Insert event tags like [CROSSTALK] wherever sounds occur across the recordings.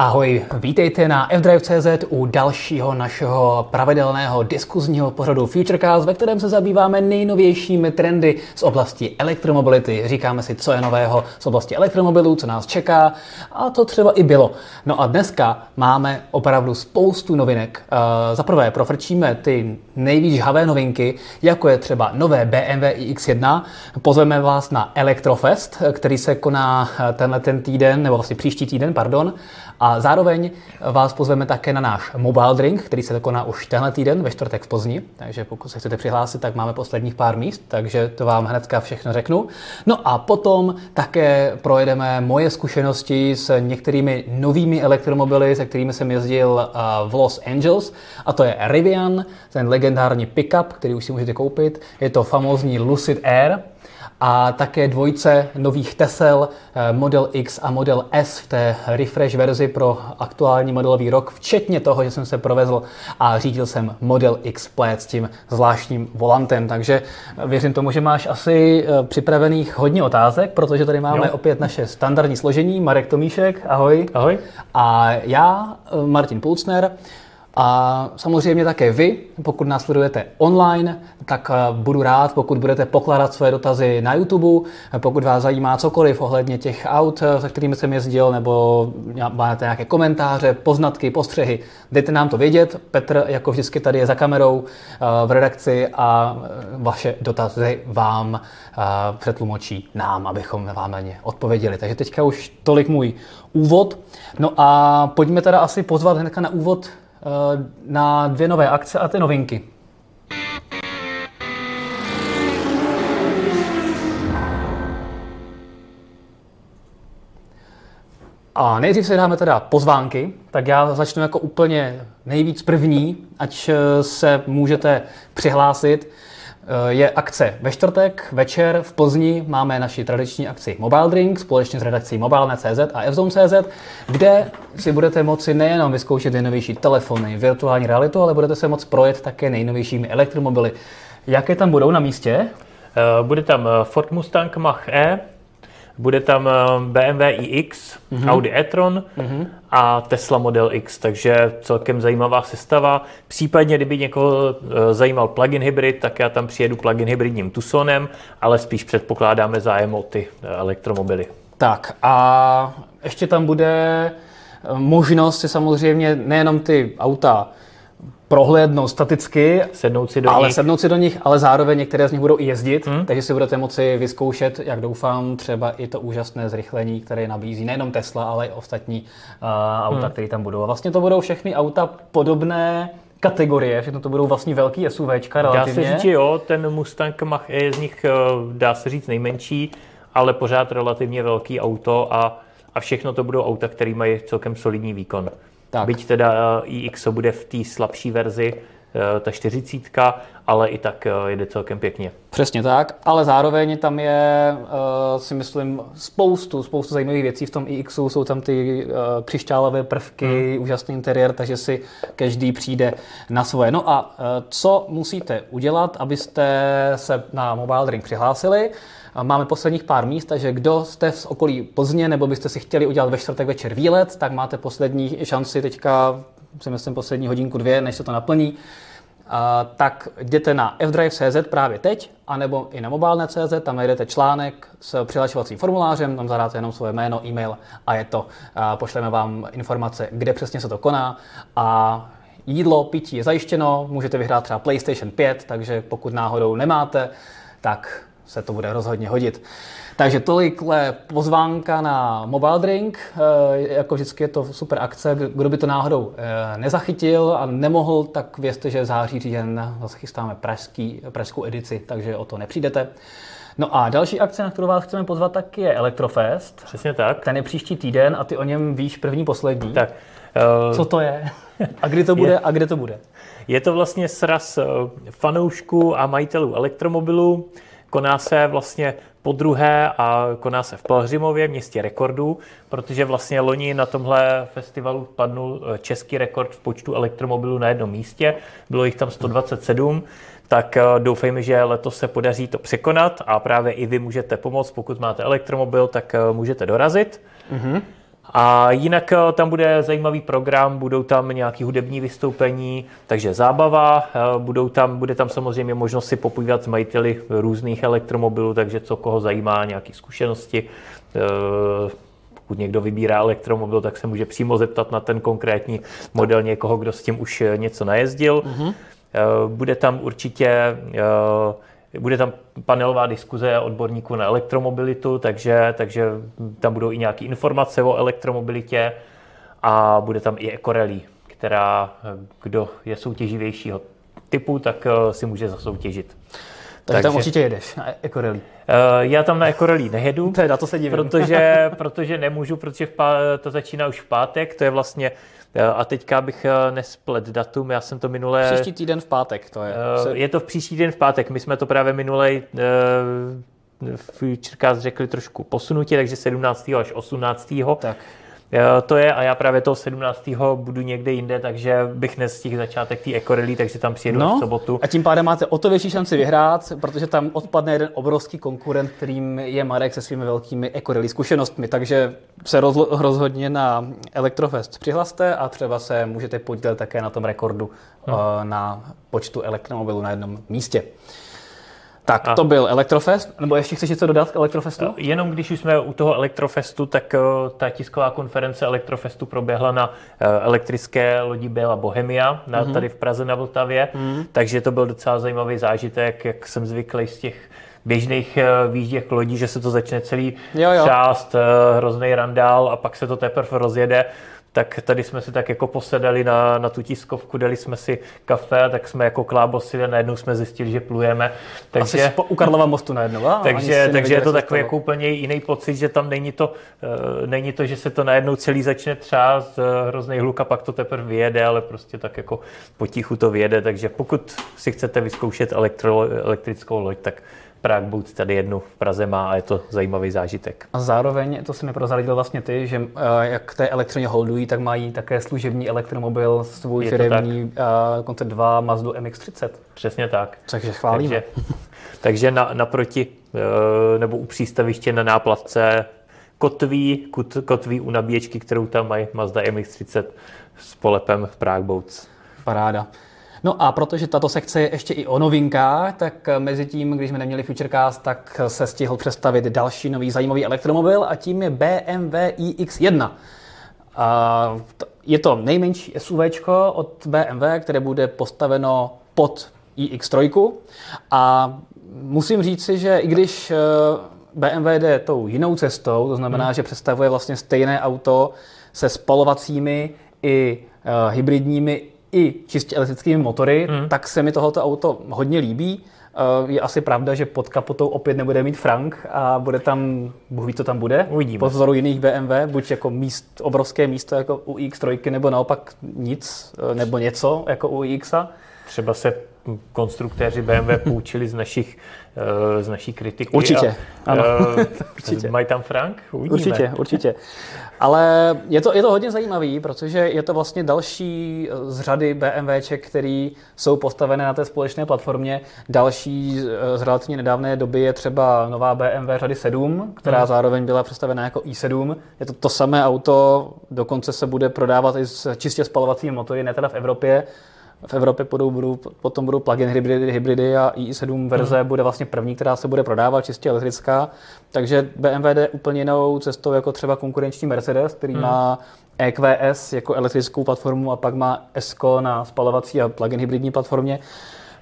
Ahoj, vítejte na fdrive.cz u dalšího našeho pravidelného diskuzního pořadu Futurecast, ve kterém se zabýváme nejnovějšími trendy z oblasti elektromobility. Říkáme si, co je nového z oblasti elektromobilů, co nás čeká a to třeba i bylo. No a dneska máme opravdu spoustu novinek. Eh, za prvé profrčíme ty nejvíc žhavé novinky, jako je třeba nové BMW iX1. Pozveme vás na Electrofest, který se koná eh, tenhle ten týden, nebo vlastně příští týden, pardon. A zároveň vás pozveme také na náš mobile drink, který se koná už tenhle týden ve čtvrtek v Plzni. Takže pokud se chcete přihlásit, tak máme posledních pár míst, takže to vám hnedka všechno řeknu. No a potom také projedeme moje zkušenosti s některými novými elektromobily, se kterými jsem jezdil v Los Angeles. A to je Rivian, ten legendární pickup, který už si můžete koupit. Je to famózní Lucid Air a také dvojce nových Tesel eh, Model X a Model S v té refresh verzi pro aktuální modelový rok, včetně toho, že jsem se provezl a řídil jsem Model X Plaid s tím zvláštním volantem. Takže věřím tomu, že máš asi eh, připravených hodně otázek, protože tady máme jo. opět naše standardní složení. Marek Tomíšek, ahoj. Ahoj. A já, eh, Martin Pulcner. A samozřejmě také vy, pokud nás sledujete online, tak eh, budu rád, pokud budete pokládat své dotazy na YouTube, pokud vás zajímá cokoliv ohledně těch aut, eh, se kterými jsem jezdil, nebo máte nějaké komentáře, poznatky, postřehy, dejte nám to vědět. Petr, jako vždycky, tady je za kamerou eh, v redakci a vaše dotazy vám přetlumočí nám, abychom vám na ně odpověděli. Takže teďka už tolik můj úvod. No a pojďme teda asi pozvat hnedka na úvod Eh, na dvě nové akce a ty novinky. A nejdřív si dáme teda pozvánky, tak já začnu jako úplně nejvíc první, ať eh, se můžete přihlásit. Eh, je akce ve čtvrtek večer v Plzni. Máme naši tradiční akci Mobile Drink společně s redakcí Mobile.cz a Fzone.cz, kde si budete moci nejenom vyzkoušet nejnovější telefony, virtuální realitu, ale budete se moci projet také nejnovějšími elektromobily. Jaké tam budou na místě? Eh, bude tam eh, Ford Mustang Mach-E, bude tam eh, BMW iX, mm-hmm. Audi e-tron mm-hmm. a Tesla Model X, takže celkem zajímavá sestava. Případně, kdyby někoho eh, zajímal plug-in hybrid, tak já tam přijedu plug-in hybridním Tucsonem, ale spíš předpokládáme zájem o ty eh, elektromobily. Tak a ještě tam bude možnost si samozřejmě nejenom ty auta prohlédnout staticky, sednout si do ale nich. sednout si do nich, ale zároveň některé z nich budou i jezdit, hmm. takže si budete moci vyzkoušet, jak doufám, třeba i to úžasné zrychlení, které nabízí nejenom Tesla, ale i ostatní uh, auta, hmm. které tam budou. A vlastně to budou všechny auta podobné kategorie, všechno to budou vlastně velký SUVčka relativně. Dá se říct, že jo, ten Mustang Mach je z nich, eh, dá se říct, nejmenší, ale pořád relativně velký auto a, a všechno to budou auta, které mají celkem solidní výkon. Tak. Byť teda eh, iX bude v té slabší verzi, ta 40, ale i tak eh, jede celkem pěkně. Přesně tak, ale zároveň tam je, si myslím, spoustu, spoustu zajímavých věcí v tom iXu, jsou tam ty křišťálové prvky, hmm. úžasný interiér, takže si každý přijde na svoje. No a co musíte udělat, abyste se na Mobile Drink přihlásili? Máme posledních pár míst, takže kdo jste z okolí Plzně nebo byste si chtěli udělat ve čtvrtek večer výlet, tak máte poslední šanci teďka, si myslím poslední hodinku, dvě, než se to naplní. A, tak jděte na fdrive.cz právě teď, anebo i na mobilne.cz, tam najdete článek s přihlašovacím formulářem, tam zadáte jenom svoje jméno, e-mail a je to. A pošleme vám informace, kde přesně se to koná a jídlo, pití je zajištěno, můžete vyhrát třeba PlayStation 5, takže pokud náhodou nemáte, tak se to bude rozhodně hodit. Takže tolikhle pozvánka na Mobile Drink, eh, jako vždycky je to super akce, kdo by to náhodou eh, nezachytil a nemohl, tak vězte, že září říjen zase chystáme pražský, pražskou edici, takže o to nepřijdete. No a další akce, na kterou vás chceme pozvat, tak je Electrofest. Přesně tak. Ten je příští týden a ty o něm víš první, poslední. Tak. Uh, Co to je? A kdy to bude? Je, a kde to bude? Je to vlastně sraz fanoušků a majitelů elektromobilů. Koná se vlastně po druhé a koná se v Pelhřimově, městě rekordů, protože vlastně loni na tomhle festivalu padnul eh, český rekord v počtu elektromobilů na jednom místě. Bylo jich tam 127, tak eh, doufejme, že letos se podaří to překonat a právě i vy můžete pomoct, pokud máte elektromobil, tak eh, můžete dorazit. Mm-hmm. A jinak eh, tam bude zajímavý program, budou tam nějaké hudební vystoupení, takže zábava, eh, budou tam, bude tam samozřejmě možnost si popívat s majiteli různých elektromobilů, takže co koho zajímá, nějaké zkušenosti. Eh, pokud někdo vybírá elektromobil, tak se může přímo zeptat na ten konkrétní model někoho, kdo s tím už něco najezdil. Mm-hmm. Bude tam určitě bude tam panelová diskuze odborníků na elektromobilitu, takže, takže tam budou i nějaké informace o elektromobilitě a bude tam i ekorelí, která, kdo je soutěživějšího typu, tak eh, si může zasoutěžit. Takže, takže tam určitě jedeš na ekorelí. Eh, já tam na ekorelí nejedu, [LAUGHS] to je, na to se divím. protože, [LAUGHS] protože nemůžu, protože to začíná už v pátek, to je vlastně a teďka bych eh, nesplet datum, já jsem to minule... Příští týden v pátek to je. Eh, je to v příští týden v pátek, my jsme to právě minulej eh, v Čerkás řekli trošku posunutě, takže 17. až 18. Tak. To je a já právě toho 17. budu někde jinde, takže bych nestihl začátek té ekorelí, takže tam přijedu no, v sobotu. A tím pádem máte o to větší šanci vyhrát, protože tam odpadne jeden obrovský konkurent, kterým je Marek se svými velkými ekorelí zkušenostmi. Takže se rozhodně na Elektrofest přihlaste a třeba se můžete podílet také na tom rekordu no. na počtu elektromobilů na jednom místě. Tak a to byl Elektrofest, nebo ještě chceš něco dodat k Elektrofestu? Jenom když už jsme u toho Elektrofestu, tak eh, ta tisková konference Elektrofestu proběhla na eh, elektrické lodi Bela Bohemia, na, mm-hmm. tady v Praze na Vltavě, mm-hmm. takže to byl docela zajímavý zážitek, jak jsem zvyklý z těch běžných eh, výjížděch lodí, že se to začne celý jo, jo. část, hrozný randál a pak se to teprve rozjede tak tady jsme si tak jako posedali na, na tu tiskovku, dali jsme si kafe, tak jsme jako klábosili a najednou jsme zjistili, že plujeme. Takže, Asi u Karlova mostu najednou, a? Takže, takže je to takový jako úplně jiný pocit, že tam není to, uh, není to, že se to najednou celý začne třást, uh, hrozný hluk a pak to teprve vyjede, ale prostě tak jako potichu to vyjede, takže pokud si chcete vyzkoušet elektro, elektrickou loď, tak Prague Boots tady jednu v Praze má a je to zajímavý zážitek. A zároveň, to si mi prozradil vlastně ty, že eh, jak té elektroně holdují, tak mají také služební elektromobil, svůj je firmní uh, 2 Mazdu MX-30. Přesně tak. Takže chválíme. Takže, takže na, naproti, uh, nebo u přístaviště na náplavce kotví, kotví u nabíječky, kterou tam mají Mazda MX-30 s polepem Prague Boats. Paráda. No a protože tato sekce je ještě i o novinkách, tak mezi tím, když jsme neměli Futurecast, tak se stihl představit další nový zajímavý elektromobil a tím je BMW iX1. Je to nejmenší SUV od BMW, které bude postaveno pod iX3 a musím říci, že i když eh, BMW jde tou jinou cestou, to znamená, hmm. že představuje vlastně stejné auto se spalovacími i uh, hybridními i čistě elektrickými motory, hmm. tak se mi tohoto auto hodně líbí. Eh, je asi pravda, že pod kapotou opět nebude mít Frank a bude tam, Bůh ví, co tam bude. Uvidíme. Po vzoru jiných BMW, buď jako míst, obrovské místo jako u X3, nebo naopak nic, eh, nebo něco jako u X. Třeba se konstruktéři BMW [LAUGHS] poučili z našich, eh, z naší kritiky. Určitě, a, ano. [LAUGHS] určitě. Mají tam Frank? Uvidíme. Určitě, určitě. Ale je to, je to hodně zajímavý, protože je to vlastně další z řady BMWček, které jsou postavené na té společné platformě. Další z relativně nedávné doby je třeba nová BMW řady 7, která hmm. zároveň byla představena jako i7. Je to to samé auto, dokonce se bude prodávat i s čistě spalovacími motory, ne teda v Evropě, v Evropě budou, budou, potom budou plug-in hybridy, hybridy a i7 verze mm. bude vlastně první, která se bude prodávat čistě elektrická. Takže BMW jde úplně jinou cestou jako třeba konkurenční Mercedes, který mm. má EQS jako elektrickou platformu a pak má ESCO na spalovací a plug-in hybridní platformě.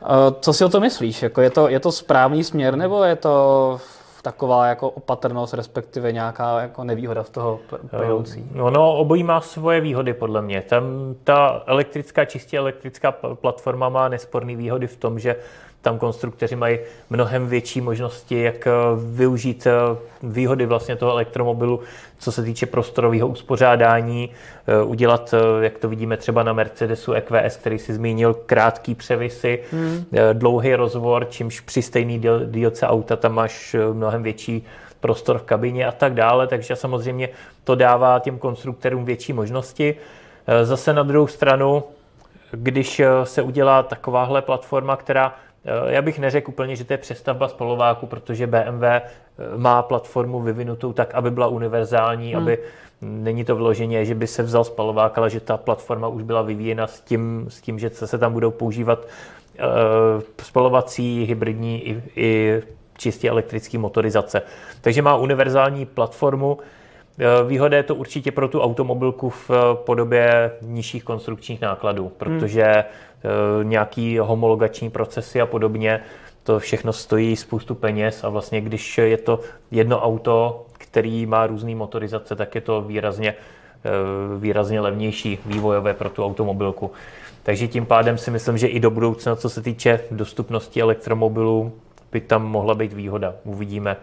Eh, co si o to myslíš? Jako je, to, je to správný směr nebo je to taková jako opatrnost, respektive nějaká jako nevýhoda z toho plynoucí? No, no, obojí má svoje výhody podle mě. Tam ta elektrická, čistě elektrická platforma má nesporné výhody v tom, že tam konstruktoři mají mnohem větší možnosti, jak eh, využít eh, výhody vlastně toho elektromobilu, co se týče prostorového uspořádání, eh, udělat, jak to vidíme třeba na Mercedesu EQS, který si zmínil, krátký převisy, hmm. dlouhý rozvor, čímž při stejný dílce auta tam máš mnohem větší prostor v kabině a tak dále, takže samozřejmě to dává těm konstruktorům větší možnosti. Zase na druhou stranu, když se udělá takováhle platforma, která já bych neřekl úplně, že to je přestavba spalováku, protože BMW má platformu vyvinutou tak, aby byla univerzální, hmm. aby není to vloženě, že by se vzal spalovák, ale že ta platforma už byla vyvíjena s tím, s tím že se tam budou používat uh, spalovací, hybridní i, i čistě elektrické motorizace. Takže má univerzální platformu. Eh, výhoda je to určitě pro tu automobilku v podobě nižších konstrukčních nákladů, hmm. protože. Nějaký homologační procesy a podobně, to všechno stojí spoustu peněz a vlastně když je to jedno auto, který má různé motorizace, tak je to výrazně, eh, výrazně levnější vývojové pro tu automobilku. Takže tím pádem si myslím, že i do budoucna, co se týče dostupnosti elektromobilů, by tam mohla být výhoda. Uvidíme.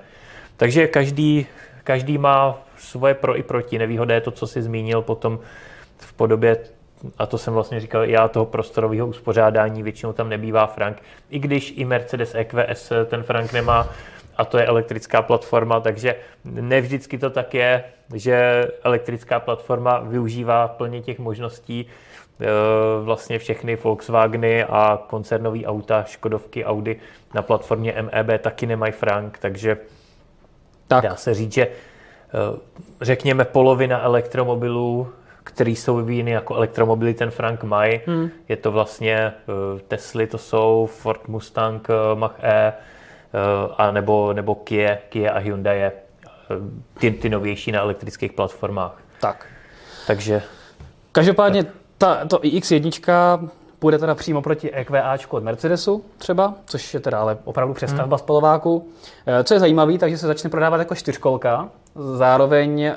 Takže každý, každý má svoje pro i proti. Nevýhoda je to, co si zmínil potom v podobě, a to jsem vlastně říkal, já toho prostorového uspořádání, většinou tam nebývá Frank. I když i Mercedes EQS ten Frank nemá, a to je elektrická platforma, takže ne vždycky to tak je, že elektrická platforma využívá plně těch možností, e, vlastně všechny Volkswageny a koncernové auta, Škodovky, Audi na platformě MEB taky nemají frank, takže tak. dá se říct, že e, řekněme polovina elektromobilů, který jsou vyvíjeny jako elektromobily, ten frank mají. Hmm. Je to vlastně e, Tesly, to jsou Ford Mustang Mach-E, Eh, a nebo, nebo Kia, Kia a Hyundai je eh, ty, ty novější na elektrických platformách. Tak. Takže... Každopádně ta, to iX1 půjde teda přímo proti EQAčku od Mercedesu třeba, což je teda ale opravdu přestavba hmm. spalováku. Eh, co je zajímavé, takže se začne prodávat jako čtyřkolka, zároveň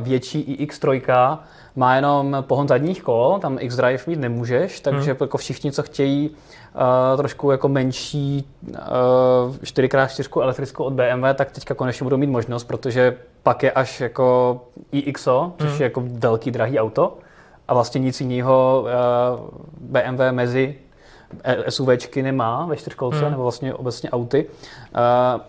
větší iX3 má jenom pohon zadních kol, tam X-Drive mít nemůžeš, takže hmm. jako všichni, co chtějí uh, trošku jako menší uh, 4x4 elektrickou od BMW, tak teďka konečně budou mít možnost, protože pak je až jako iXO, což hmm. je jako velký drahý auto a vlastně nic jiného uh, BMW mezi SUVčky nemá ve čtyřkolce, hmm. nebo vlastně obecně auty.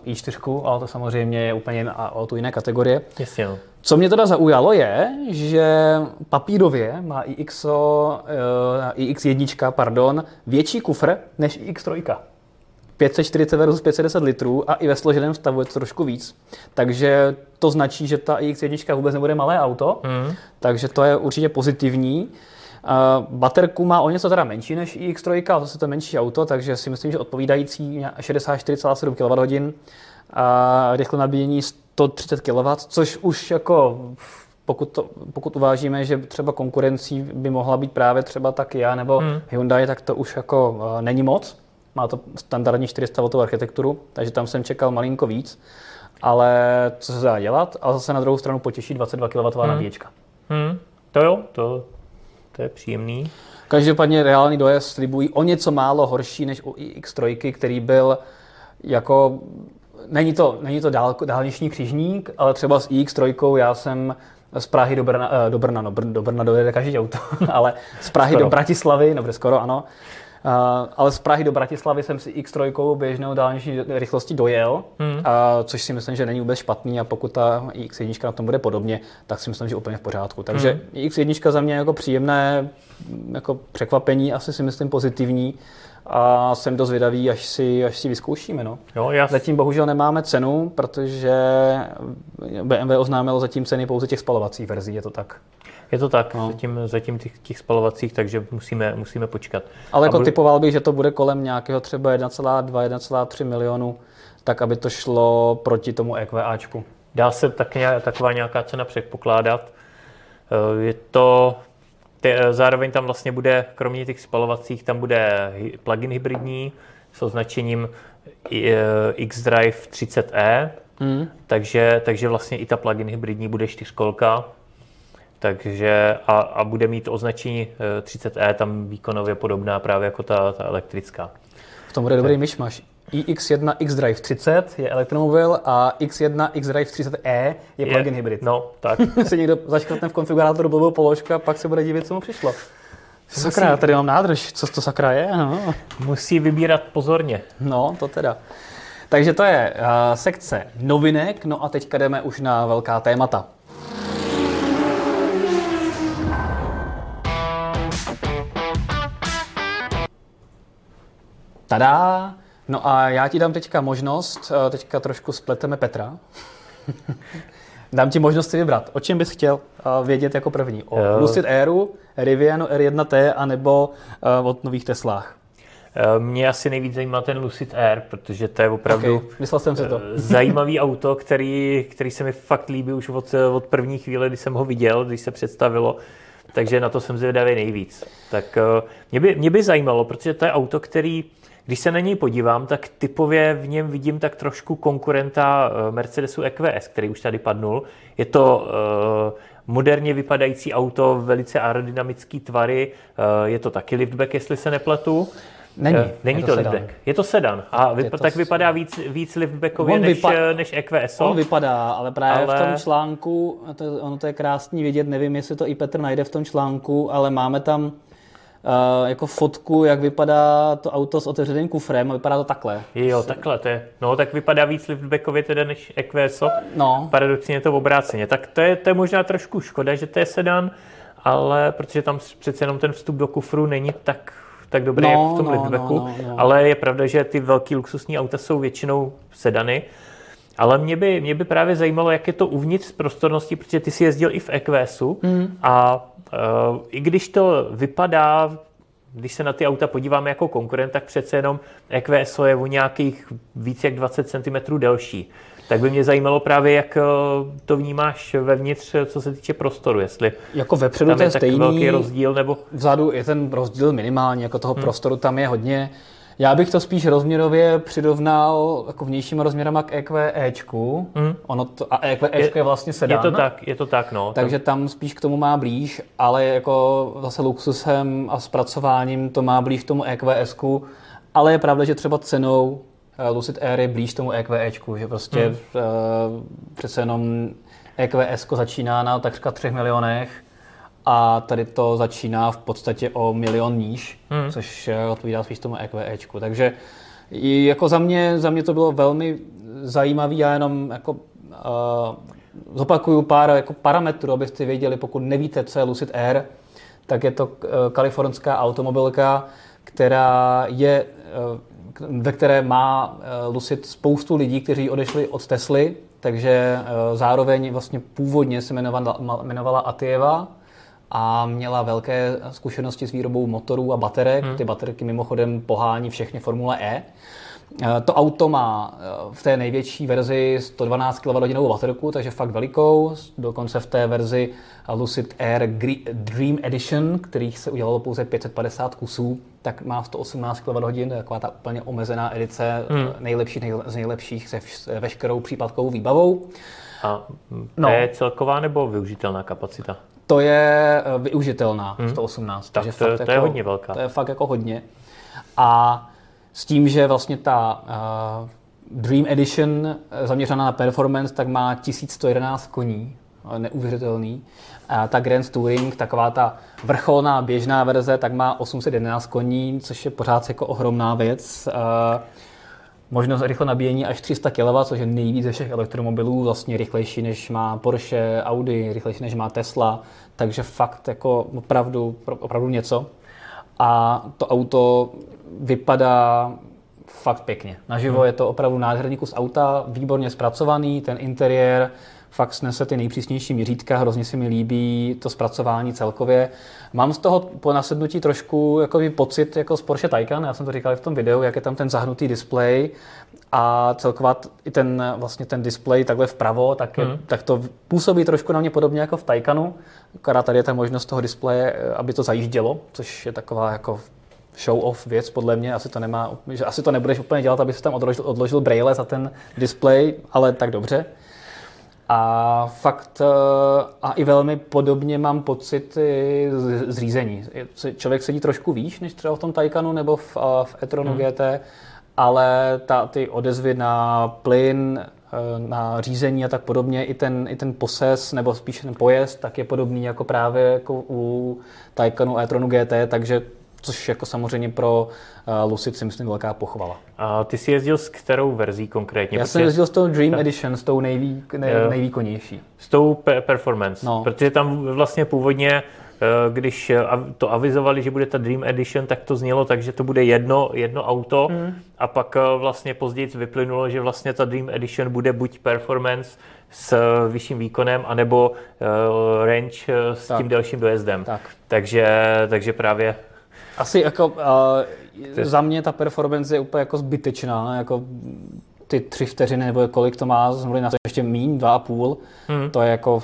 Uh, i4, ale to samozřejmě je úplně auto jiné kategorie. Jasně, no. Co mě teda zaujalo je, že papírově má iXO, uh, iX1 pardon, větší kufr než iX3. 540 versus 510 litrů a i ve složeném stavu je to trošku víc. Takže to značí, že ta iX1 vůbec nebude malé auto, mm. takže to je určitě pozitivní. Baterku má o něco teda menší než iX3, ale to je to menší auto, takže si myslím, že odpovídající 64,7 kWh a rychle nabíjení 130 kW, což už jako pokud, to, pokud uvážíme, že třeba konkurencí by mohla být právě třeba tak já nebo hmm. Hyundai, tak to už jako uh, není moc. Má to standardní 400 W architekturu, takže tam jsem čekal malinko víc. Ale co se dá dělat? A zase na druhou stranu potěší 22 kW hmm. nabíječka. Hmm. To jo, to, to je příjemný. Každopádně reálný dojezd slibují o něco málo horší než u X3, který byl jako není to, není to dál, dálniční křižník, ale třeba s iX3 já jsem z Prahy do Brna, eh, do Brna, no, do Brna dojede každý auto, [LAUGHS] ale z Prahy skoro. do Bratislavy, no skoro ano, ale z Prahy do Bratislavy jsem si X3 běžnou dálniční rychlosti dojel, hmm. uh, což si myslím, že není vůbec špatný a pokud ta X1 na tom bude podobně, tak si myslím, že úplně v pořádku. Takže hmm. X1 za mě jako příjemné jako překvapení, asi si myslím pozitivní a jsem dost vydavý, až si, až si vyzkoušíme. No. Jo, jas. Zatím bohužel nemáme cenu, protože BMW oznámilo zatím ceny pouze těch spalovacích verzí, je to tak. Je to tak, no. zatím, zatím těch, těch spalovacích, takže musíme, musíme počkat. Ale jako bude... typoval bych, že to bude kolem nějakého třeba 1,2-1,3 milionu, tak aby to šlo proti tomu EQAčku. Dá se tak nějak, taková nějaká cena předpokládat. Eh, je to ty, eh, zároveň tam vlastně bude, kromě těch spalovacích, tam bude plugin hybridní s označením eh, Xdrive 30e, hmm. takže, takže vlastně i ta plugin hybridní bude čtyřkolka, takže a, a bude mít označení 30e eh, tam výkonově podobná právě jako ta, ta elektrická. V tom bude dobrý myšmaš iX1 X-Drive 30 je elektromobil a X1 X-Drive 30e je plug-in hybrid. No, tak. [LAUGHS] si někdo zaškrtne v konfigurátoru blbou položku a pak se bude divit, co mu přišlo. Sakra, já tady mám nádrž. Co to sakra je? No. Musí vybírat pozorně. No, to teda. Takže to je uh, sekce novinek, no a teďka jdeme už na velká témata. Tada! No a já ti dám teďka možnost, eh, teďka trošku spleteme Petra. [LAUGHS] dám ti možnost si vybrat, o čem bys chtěl eh, vědět jako první. O Jo. Lucid Airu, Rivianu R1T, anebo eh, od nových Teslách. Eh, Mě asi nejvíc zajímá ten Lucid Air, protože to je opravdu Okay, myslel jsem si to. eh, zajímavý auto, který, který se mi fakt líbí už od, od první chvíle, kdy jsem ho viděl, když se představilo. Takže na to jsem zvědavý nejvíc. Tak eh, mě by, mě by zajímalo, protože to je auto, který, když se na něj podívám, tak typově v něm vidím tak trošku konkurenta eh, Mercedesu EQS, který už tady padnul. Je to eh, moderně vypadající auto, velice aerodynamický tvary, eh, je to taky liftback, jestli se nepletu. Není, Není to, to sedan. liftback. Je to sedan. A vypa- to tak vypadá víc, víc liftbackově On než, vypa- než EQS. On vypadá, ale právě ale... v tom článku, to, ono to je krásný vidět, nevím, jestli to i Petr najde v tom článku, ale máme tam uh, jako fotku, jak vypadá to auto s otevřeným kufrem a vypadá to takhle. Jo, takhle to je. No, tak vypadá víc liftbackově teda než EQS. No, Paradoxně je to obráceně. Tak to je, to je možná trošku škoda, že to je sedan, ale protože tam přece jenom ten vstup do kufru není tak, tak dobrý No, jako v tom no, liftbacku. no, no, no. Ale je pravda, že ty velký luxusní auta jsou většinou sedany. Ale mě by, mě by právě zajímalo, jak je to uvnitř z prostornosti, protože ty si jezdil i v EQSu Hmm. a uh, i když to vypadá, když se na ty auta podíváme jako konkurent, tak přece jenom EQS je o nějakých víc jak 20 cm delší. Tak by mě zajímalo právě, jak eh, to vnímáš vevnitř, co se týče prostoru, jestli jako vepředu tam je tak stejný, velký rozdíl, nebo vzadu je ten rozdíl minimální, jako toho hmm. prostoru tam je hodně. Já bych to spíš rozměrově přirovnal jako vnějšíma rozměrama k EQEčku. Hmm. Ono to, a EQEčko je, je vlastně sedan. je to tak, je to tak, no. Takže tam spíš k tomu má blíž, ale jako zase luxusem a zpracováním to má blíž k tomu EQSku, ale je pravda, že třeba cenou eh, Lucid Air je blíž tomu EQEčku, že prostě hmm. uh, přece jenom EQS začíná na takřka 3 milionech a tady to začíná v podstatě o milion níž, hmm. což eh, odpovídá spíš tomu EQEčku. Takže i jako za mě, za mě to bylo velmi zajímavé, já jenom jako uh, zopakuju pár jako parametrů, abyste věděli, pokud nevíte, co je Lucid Air, tak je to uh, kalifornská automobilka, která je, uh, ve které má uh, Lucid spoustu lidí, kteří odešli od Tesly, takže uh, zároveň vlastně původně se jmenovala, jmenovala Atieva, a měla velké zkušenosti s výrobou motorů a baterek. Hmm. Ty baterky mimochodem pohání všechny Formule E. To auto má v té největší verzi 112 kWh baterku, takže fakt velikou. Dokonce v té verzi Lucid Air Dream Edition, kterých se udělalo pouze 550 kusů, tak má 118 kWh, to je taková ta úplně omezená edice hmm. nejlepších z nejlepších se veškerou případkovou výbavou. A to je celková nebo využitelná kapacita? To je využitelná, hmm. 118. Tak takže to, fakt to jako, je hodně velká. To je fakt jako hodně. A s tím, že vlastně ta uh, Dream Edition zaměřená na performance, tak má 1111 koní, neuvěřitelný. A ta Grand Touring, taková ta vrcholná běžná verze, tak má 811 koní, což je pořád jako ohromná věc. Uh, možnost rychle nabíjení až 300 kW, což je nejvíc ze všech elektromobilů, vlastně rychlejší než má Porsche, Audi, rychlejší než má Tesla, takže fakt jako opravdu, opravdu něco. A to auto vypadá fakt pěkně. Naživo hmm. je to opravdu nádherný kus auta, výborně zpracovaný, ten interiér fakt snese ty nejpřísnější měřítka, hrozně se mi líbí to zpracování celkově. Mám z toho po nasednutí trošku jakoby, pocit jako z Porsche Taycan, já jsem to říkal i v tom videu, jak je tam ten zahnutý displej a celková i ten, vlastně ten displej takhle vpravo, tak, je, hmm. tak to působí trošku na mě podobně jako v Taycanu, akorát tady je ta možnost toho displeje, aby to zajíždělo, což je taková jako show-off věc, podle mě. Asi to, nemá, že asi to nebudeš úplně dělat, aby se tam odložil, odložil braille za ten displej, ale tak dobře. A fakt a i velmi podobně mám pocit z řízení. Člověk sedí trošku výš než třeba v tom Taycanu nebo v, v e-tronu hmm. GT, ale ta, ty odezvy na plyn, na řízení a tak podobně, i ten, i ten poses, nebo spíš ten pojezd, tak je podobný jako právě jako u Taycanu e-tronu GT, takže což jako samozřejmě pro uh, Lucid si myslím velká pochvala. A ty jsi jezdil s kterou verzí konkrétně? Já jsem jezdil s tou Dream Edition, s tou nejví, nej, nejvýkonnější. S tou pe- Performance, no. protože tam vlastně původně když to avizovali, že bude ta Dream Edition, tak to znělo tak, že to bude jedno, jedno auto hmm. a pak vlastně později vyplynulo, že vlastně ta Dream Edition bude buď performance s vyšším výkonem, anebo range s tak. tím delším dojezdem. Tak. Takže, takže právě asi jako uh, za mě ta performance je úplně jako zbytečná, jako ty tři vteřiny nebo kolik to má, zmluvili na to ještě míň, dva a půl, hmm. to je jako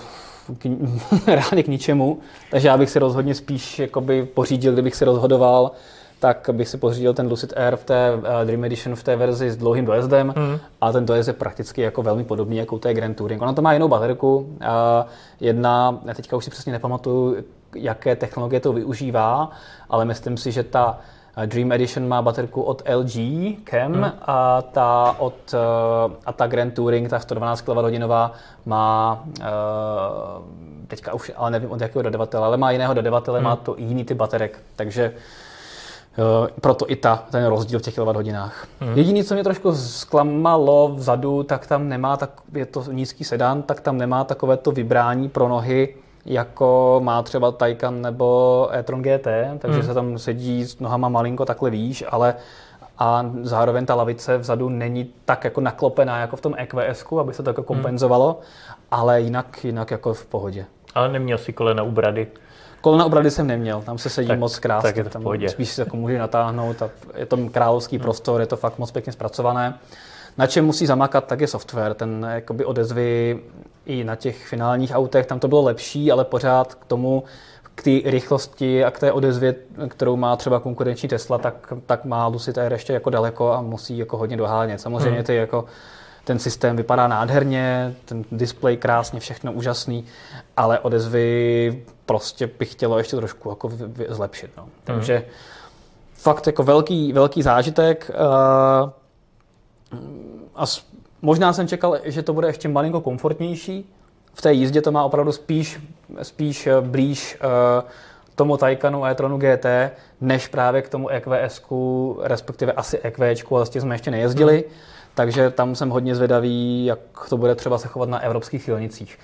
k, [LAUGHS] reálně k ničemu, takže já bych si rozhodně spíš jakoby pořídil, kdybych si rozhodoval, tak bych si pořídil ten Lucid Air v té uh, Dream Edition v té verzi s dlouhým dojezdem mm. a ten dojezd je prakticky jako velmi podobný jako u té Grand Touring. Ona to má jinou baterku, uh, jedna, já teďka už si přesně nepamatuju, jaké technologie to využívá, ale myslím si, že ta eh, Dream Edition má baterku od LG Chem hmm. a ta od eh, a ta Grand Touring, ta 112 kWh má eh, teďka už, ale nevím od jakého dodavatele, ale má jiného dodavatele, hmm. má to jiný ty baterek, takže proto i ta, ten rozdíl v těch kWh. Hmm. Jediné, co mě trošku zklamalo vzadu, tak tam nemá, tak je to nízký sedan, tak tam nemá takové to vybrání pro nohy, jako má třeba Taycan nebo e-tron GT, takže hmm. se tam sedí s nohama malinko takhle výš, ale a zároveň ta lavice vzadu není tak jako naklopená jako v tom EQS, aby se to jako hmm. kompenzovalo, hmm. ale jinak, jinak jako v pohodě. Ale neměl si kolena u brady? Kolena u brady jsem neměl, tam se sedí tak, moc krásně, tak je to tam spíš se jako může natáhnout a je to královský hmm. prostor, je to fakt moc pěkně zpracované. Na čem musí zamakat, tak je software. Ten jakoby odezvy i na těch finálních autech, tam to bylo lepší, ale pořád k tomu, k té rychlosti a k té odezvě, kterou má třeba konkurenční Tesla, tak, tak má Lucid Air ještě jako daleko a musí jako hodně dohánět. Samozřejmě hmm. ty jako ten systém vypadá nádherně, ten display krásně, všechno úžasný, ale odezvy prostě bych chtělo ještě trošku jako zlepšit. No. Takže hmm. fakt jako velký, velký zážitek. Uh, a možná jsem čekal, že to bude ještě malinko komfortnější. V té jízdě to má opravdu spíš, spíš eh, blíž uh, tomu Taycanu e-tronu GT, než právě k tomu EQS, respektive asi EQ, ale s tím jsme ještě nejezdili. Hmm. Takže tam jsem hodně zvědavý, jak to bude třeba se chovat na evropských silnicích.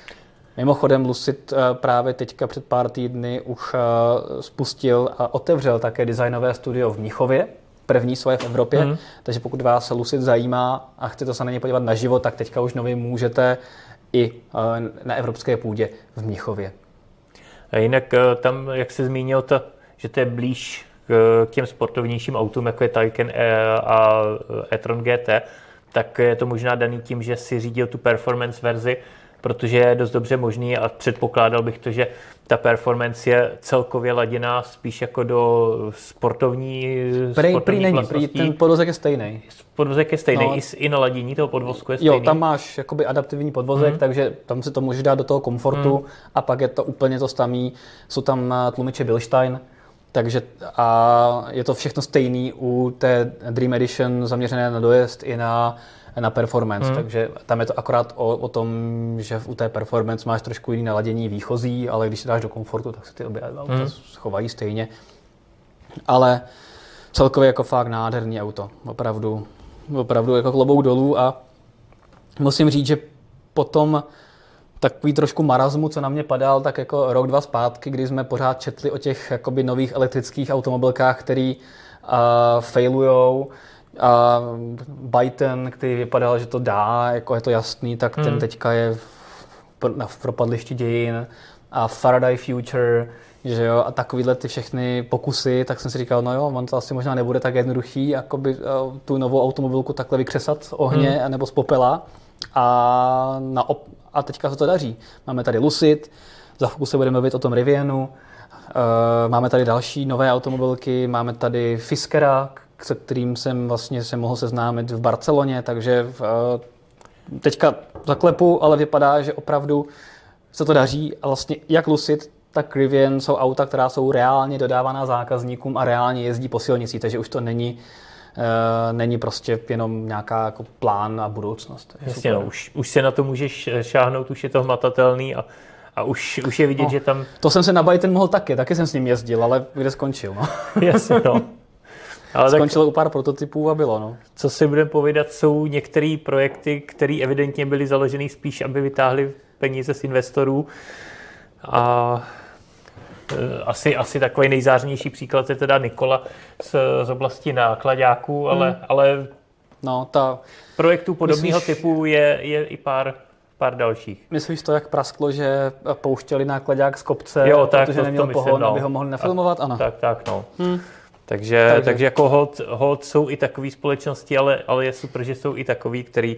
Mimochodem Lucid eh, právě teďka před pár týdny už spustil a otevřel také designové studio v Mnichově, první svoje v Evropě, mm. takže pokud vás Lucid zajímá a chcete se na ně podívat na život, tak teďka už nově můžete i eh, na evropské půdě v Mnichově. A jinak eh, tam, jak se zmínil, to, že to je blíž k těm sportovnějším autům, jako je Taycan a e-tron GT, tak je to možná daný tím, že si řídil tu performance verzi, protože je dost dobře možný a předpokládal bych to, že ta performance je celkově laděná spíš jako do sportovní Prej, prý není, prý ten podvozek je stejný. Podvozek je stejný, no. I, i na ladění toho podvozku je stejný. Jo, tam máš jakoby adaptivní podvozek, mm-hmm. takže tam si to můžeš dát do toho komfortu mm. a pak je to úplně to samý. Jsou tam eh, tlumiče Bilstein, takže a je to všechno stejný u té Dream Edition zaměřené na dojezd i na na performance, hmm. takže tam je to akorát o, o tom, že u té performance máš trošku jiný naladění výchozí, ale když se dáš do komfortu, tak se ty obě auta hmm. chovají stejně. Ale celkově jako fakt nádherný auto, opravdu, opravdu jako klobouk dolů a musím říct, že potom takový trošku marazmu, co na mě padal, tak jako rok, dva zpátky, kdy jsme pořád četli o těch jakoby nových elektrických automobilkách, který uh, failujou, a Byton, který vypadal, že to dá, jako je to jasný, tak hmm. ten teďka je v, v propadlišti dějin a Faraday Future, že jo, a takovýhle ty všechny pokusy, tak jsem si říkal, no jo, on to asi možná nebude tak jednoduchý, jako by uh, tu novou automobilku takhle vykřesat z ohně hmm. nebo z popela. A, na op- a teďka se to daří. Máme tady Lucid, za chvilku se budeme mluvit o tom Rivianu, uh, máme tady další nové automobilky, máme tady Fiskera, se kterým jsem vlastně se mohl seznámit v Barceloně, takže v, eh, teďka zaklepu, ale vypadá, že opravdu se to daří a vlastně jak Lucid, tak Rivian jsou auta, která jsou reálně dodávaná zákazníkům a reálně jezdí po silnici, takže už to není Uh, není prostě jenom nějaká jako plán a budoucnost. Jasně, no, už, už se na to můžeš šáhnout, už je to hmatatelný a, a už, už je vidět, no, že tam... To jsem se na Byton mohl taky, taky jsem s ním jezdil, ale kde skončil. No. [LAUGHS] Jasně, no. Ale Skončilo tak, u pár prototypů a bylo. No. Co si budeme povídat, jsou některé projekty, které evidentně byly založeny spíš, aby vytáhli peníze z investorů. A asi, asi takový nejzářnější příklad je teda Nikola z, z oblasti nákladáků, ale, hmm. ale no, ta... projektů podobného Myslíš... typu je, je i pár pár dalších. Myslíš to, jak prasklo, že pouštěli nákladák z kopce, jo, tak protože to, neměl to myslím, pohon, no. aby ho mohli nafilmovat? Ano. Tak, tak, no. Hmm. Takže, takže, takže jako hold, hold jsou i takové společnosti, ale, ale je super, že jsou i takový, který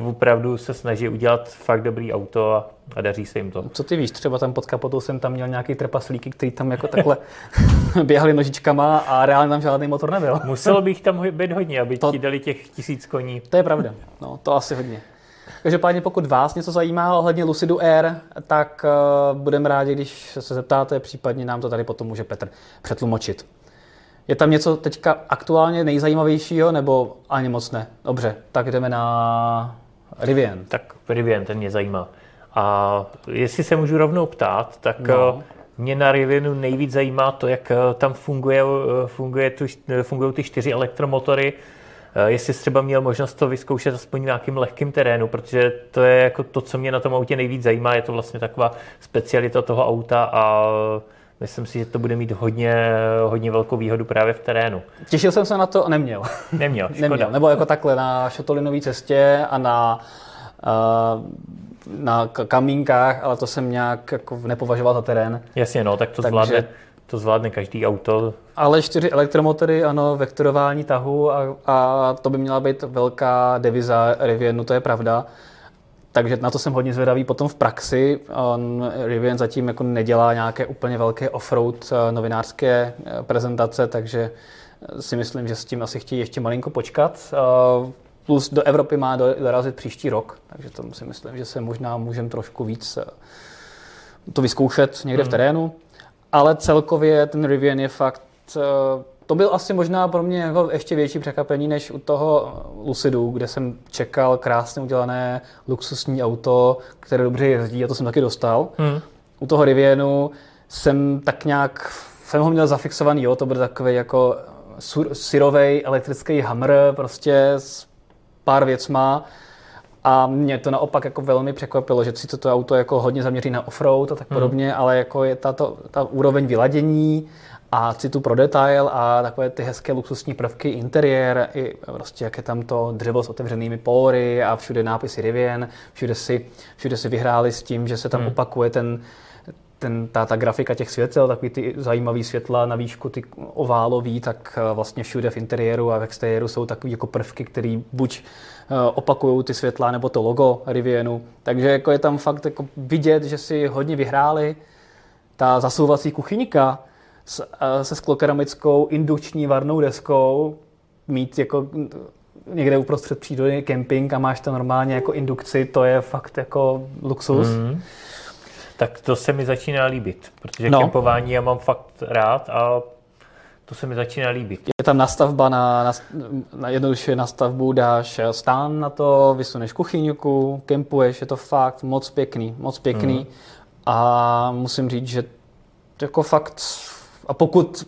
uh, opravdu se snaží udělat fakt dobrý auto a, a daří se jim to. Co ty víš, třeba tam pod kapotou jsem tam měl nějaký trpaslíky, který tam jako takhle [LAUGHS] běhali nožičkama a reálně tam žádný motor nebyl. [LAUGHS] Muselo bych tam být hodně, aby to, ti dali těch tisíc koní. To je pravda, no, to asi hodně. Každopádně pokud vás něco zajímá ohledně Lucidu Air, tak uh, budeme rádi, když se zeptáte, případně nám to tady potom může Petr přetlumočit. Je tam něco teďka aktuálně nejzajímavějšího, nebo ani moc ne? Dobře, tak jdeme na Rivian. Tak Rivian, ten mě zajímá. A jestli se můžu rovnou ptát, tak no. mě na Rivianu nejvíc zajímá to, jak tam funguje, funguje tu, fungují ty čtyři elektromotory, jestli jsi třeba měl možnost to vyzkoušet aspoň v nějakým lehkým terénu, protože to je jako to, co mě na tom autě nejvíc zajímá, je to vlastně taková specialita toho auta a myslím si, že to bude mít hodně, hodně velkou výhodu právě v terénu. Těšil jsem se na to a neměl. Neměl, [LAUGHS] škoda. neměl. Nebo jako takhle na šotolinové cestě a na, uh, na kamínkách, ale to jsem nějak jako nepovažoval za terén. Jasně, no, tak to Takže... zvládne to zvládne každý auto. Ale čtyři elektromotory, ano, vektorování tahu a, a to by měla být velká deviza Rivianu, to je pravda. Takže na to jsem hodně zvědavý potom v praxi. On, Rivian zatím jako nedělá nějaké úplně velké offroad eh, novinářské eh, prezentace, takže eh, si myslím, že s tím asi chtějí ještě malinko počkat. Plus do Evropy má dorazit příští rok, takže to si myslím, že se možná můžeme trošku víc to vyzkoušet někde hmm. v terénu. Ale celkově ten Rivian je fakt to byl asi možná pro mě jako ještě větší překvapení než u toho Lucidu, kde jsem čekal krásně udělané luxusní auto, které dobře jezdí a to jsem taky dostal. Hmm. U toho Rivianu jsem tak nějak, jsem ho měl zafixovaný, jo, to byl takový jako syrový elektrický hammer, prostě s pár věcma. A mě to naopak jako velmi překvapilo, že si to auto jako hodně zaměří na offroad a tak hmm. podobně, hmm. ale jako je tato, ta úroveň vyladění a citu pro detail a takové ty hezké luxusní prvky, interiér, i prostě jak je tam to dřevo s otevřenými pory a všude nápisy Rivian, všude si, všude si vyhráli s tím, že se tam hmm. opakuje ten, ten, ta, ta grafika těch světel, takový ty zajímavý světla na výšku, ty oválový, tak eh, vlastně všude v interiéru a v exteriéru jsou takové jako prvky, které buď eh, opakují ty světla nebo to logo Rivianu. Takže jako je tam fakt jako vidět, že si hodně vyhráli. Ta zasouvací kuchyňka, se sklokeramickou indukční varnou deskou, mít jako někde uprostřed přírody kemping a máš to normálně jako indukci, to je fakt jako luxus. Mm. Tak to se mi začíná líbit, protože no. kempování já mám fakt rád a to se mi začíná líbit. Je tam nastavba na, na, na jednoduše na stavbu, dáš stán na to, vysuneš kuchyňku, kempuješ, je to fakt moc pěkný, moc pěkný. Mm. A musím říct, že jako fakt a pokud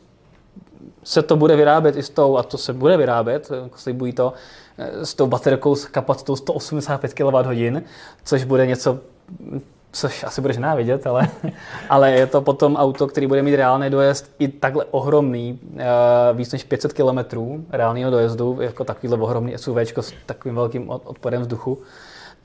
se to bude vyrábět i s tou, a to se bude vyrábět, slibují to, s tou baterkou s kapacitou 185 kWh, což bude něco, což asi budeš nenávidět, ale, [LAUGHS] ale je to potom auto, který bude mít reálný dojezd i takhle ohromný, eh, víc než 500 km reálného dojezdu, jako takovýhle ohromný SUV s takovým velkým odporem vzduchu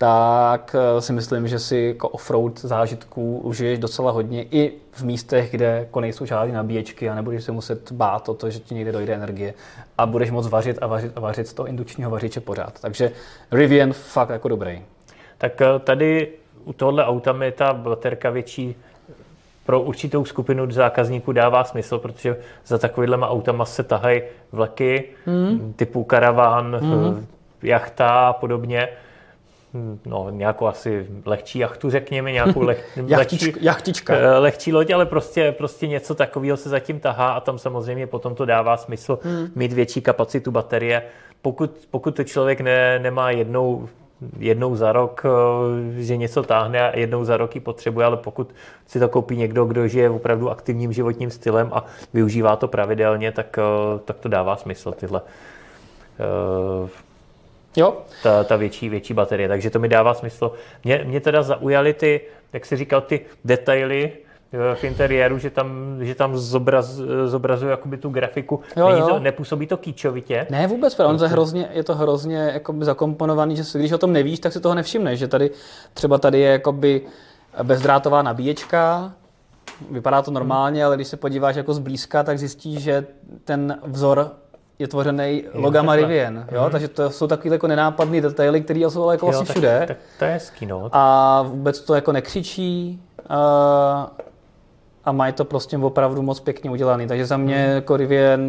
tak eh, si myslím, že si jako offroad zážitků užiješ docela hodně i v místech, kde jako nejsou žádné nabíječky a nebudeš se muset bát o to, že ti někde dojde energie a budeš moc vařit a vařit a vařit z toho indukčního vařiče pořád. Takže Rivian fakt jako dobrý. Tak eh, tady u tohohle auta mi ta baterka větší pro určitou skupinu zákazníků dává smysl, protože za takovýhlema autama se tahají vleky mm. typu karaván, mm. jachta a podobně no, nějakou asi lehčí jachtu, řekněme, nějakou leh, [LAUGHS] lehčí, jachtička. Eh, lehčí loď, ale prostě, prostě něco takového se zatím tahá a tam samozřejmě potom to dává smysl hmm. mít větší kapacitu baterie. Pokud, pokud to člověk ne, nemá jednou jednou za rok, eh, že něco táhne a jednou za rok ji potřebuje, ale pokud si to koupí někdo, kdo žije opravdu aktivním životním stylem a využívá to pravidelně, tak, eh, tak to dává smysl tyhle Jo. Ta, ta větší, větší baterie, takže to mi dává smysl. Mě, mě teda zaujaly ty, jak jsi říkal, ty detaily, v interiéru, že tam, že tam zobraz, zobrazuje jakoby tu grafiku. Jo, Není jo. To, nepůsobí to kýčovitě. Ne, vůbec, on je, hrozně, je to hrozně jakoby zakomponovaný, že si, když o tom nevíš, tak si toho nevšimneš, že tady třeba tady je jakoby bezdrátová nabíječka, vypadá to normálně, ale když se podíváš jako zblízka, tak zjistíš, že ten vzor je tvořený logama. Rivian, jo? takže to jsou takové jako nenápadné detaily, které jsou ale jako asi tak, všude. tak, to je hezký, no. A vůbec to jako nekřičí a, a mají to prostě opravdu moc pěkně udělaný. Takže za mě Hmm. jako Rivian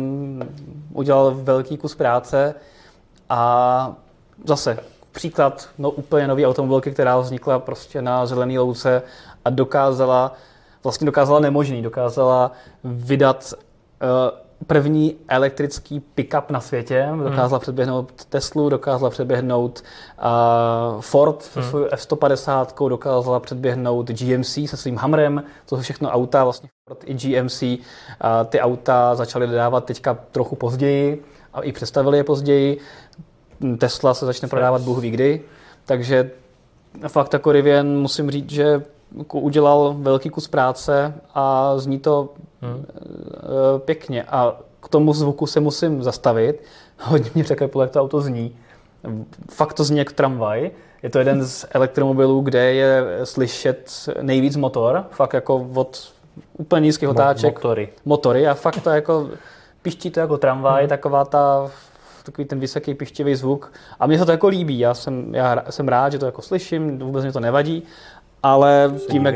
udělal velký kus práce a zase příklad no, úplně nový automobilky, která vznikla prostě na zelený louce a dokázala, vlastně dokázala nemožný, dokázala vydat uh, první elektrický pick-up na světě. Dokázala předběhnout Teslu, dokázala předběhnout uh, Ford se svou F-150, dokázala předběhnout GMC se svým Hamrem. To jsou všechno auta, vlastně Ford i GMC. Uh, ty auta začaly dodávat teďka trochu později a i představili je později. Tesla se začne prodávat Bůh ví kdy. Takže fakt jako Rivian musím říct, že udělal velký kus práce a zní to hmm. pěkně. A k tomu zvuku se musím zastavit. [LAUGHS] Hodně mě překvapilo, jak to auto zní. Fakt to zní jak tramvaj. Je to jeden z elektromobilů, kde je slyšet nejvíc motor. Fakt jako od úplně nízkých otáček. Motory. Motory a fakt to jako piští to jako tramvaj, hmm. taková ta takový ten vysoký pištivý zvuk. A mně se to jako líbí, já jsem, já jsem rád, že to jako slyším, vůbec mě to nevadí, ale Se tím, jak...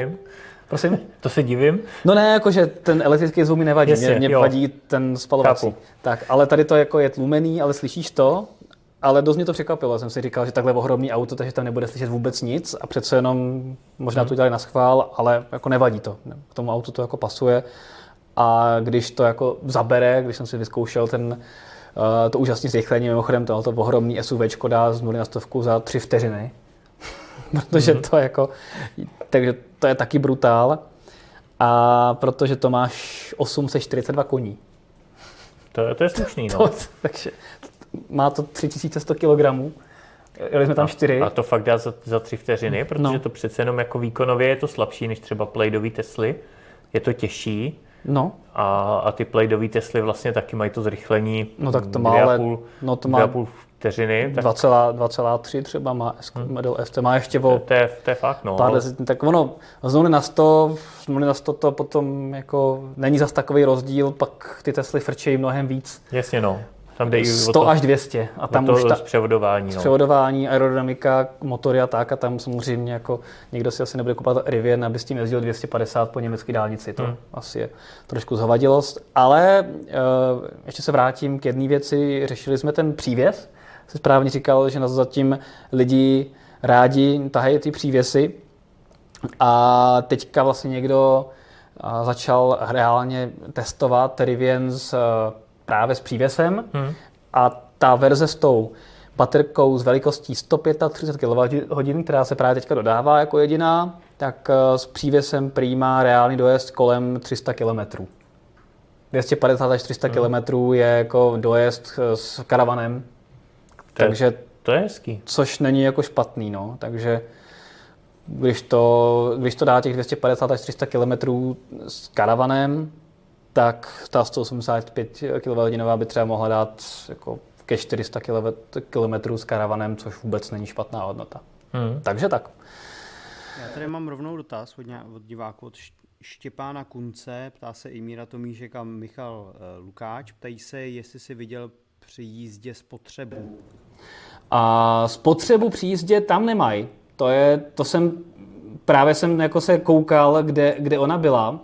Prosím? To se divím. No ne, jakože ten elektrický zvuk mi nevadí, Jasně, mě, mě jo. vadí ten spalovací. Chápu. Tak, ale tady to jako je tlumený, ale slyšíš to, ale dost mě to překvapilo. Jsem si říkal, že takhle ohromný auto, takže tam nebude slyšet vůbec nic a přece jenom možná to dělali na schvál, ale jako nevadí to. K tomu autu to jako pasuje. A když to jako zabere, když jsem si vyzkoušel ten, uh, to úžasné zrychlení, mimochodem to ohromný SUV dá z nuly na stovku za tři vteřiny. Protože Mhm. to jako, takže to je taky brutál. A protože to máš 842 koní. To, je- to je slušný, [LAUGHS] no. To, takže má to 3100 kg. Jeli jsme tam čtyři. A to fakt dá za, za tři vteřiny, protože No. to přece jenom jako výkonově je to slabší než třeba playdový Tesly. Je to těžší No, a, a ty playdový Tesly vlastně taky mají to zrychlení No tak to má a ale- půl, no to má a půl vteřiny. Tak 2,- 2,3 třeba má S, Model S, to má ještě o to, je, to je fakt, no. pár desetin, tak ono z nuly na 100, z nuly na 100 to potom jako není zas takový rozdíl, pak ty Tesly frčejí mnohem víc. Jasně, no. Tam jde i o 100 to, až 200 a tam to už ta, zpřevodování, no. převodování, aerodynamika, motory a tak a tam samozřejmě jako někdo si asi nebude kupovat Rivian, aby s tím jezdil 250 po německé dálnici, to Hmm. asi je trošku zhovadilost, ale uh, ještě se vrátím k jedné věci, řešili jsme ten přívěs, jsi správně říkal, že na to zatím lidi rádi tahají ty přívěsy a teďka vlastně někdo začal reálně testovat Rivian s, eh, právě s přívěsem Hmm. a ta verze s tou baterkou s velikostí 135 kWh, která se právě teďka dodává jako jediná, tak eh, s přívěsem prý má reálný dojezd kolem 300 km. 250 až 300 km je jako dojezd eh, s karavanem, To je- takže To je hezký. což není jako špatný, no. Takže když to, když to dá těch 250 až 300 km s karavanem, tak ta 185 kWh by třeba mohla dát jako ke 400 km s karavanem, což vůbec není špatná hodnota. Hmm. Takže tak. Já tady mám rovnou dotaz od, ně, od diváků, od Štěpána Kunce, ptá se i Míra Tomíšek a Michal uh, Lukáč. Ptají se, jestli si viděl při jízdě spotřebu. A spotřebu při jízdě tam nemají. To, je, to jsem, právě jsem jako se koukal, kde, kde ona byla.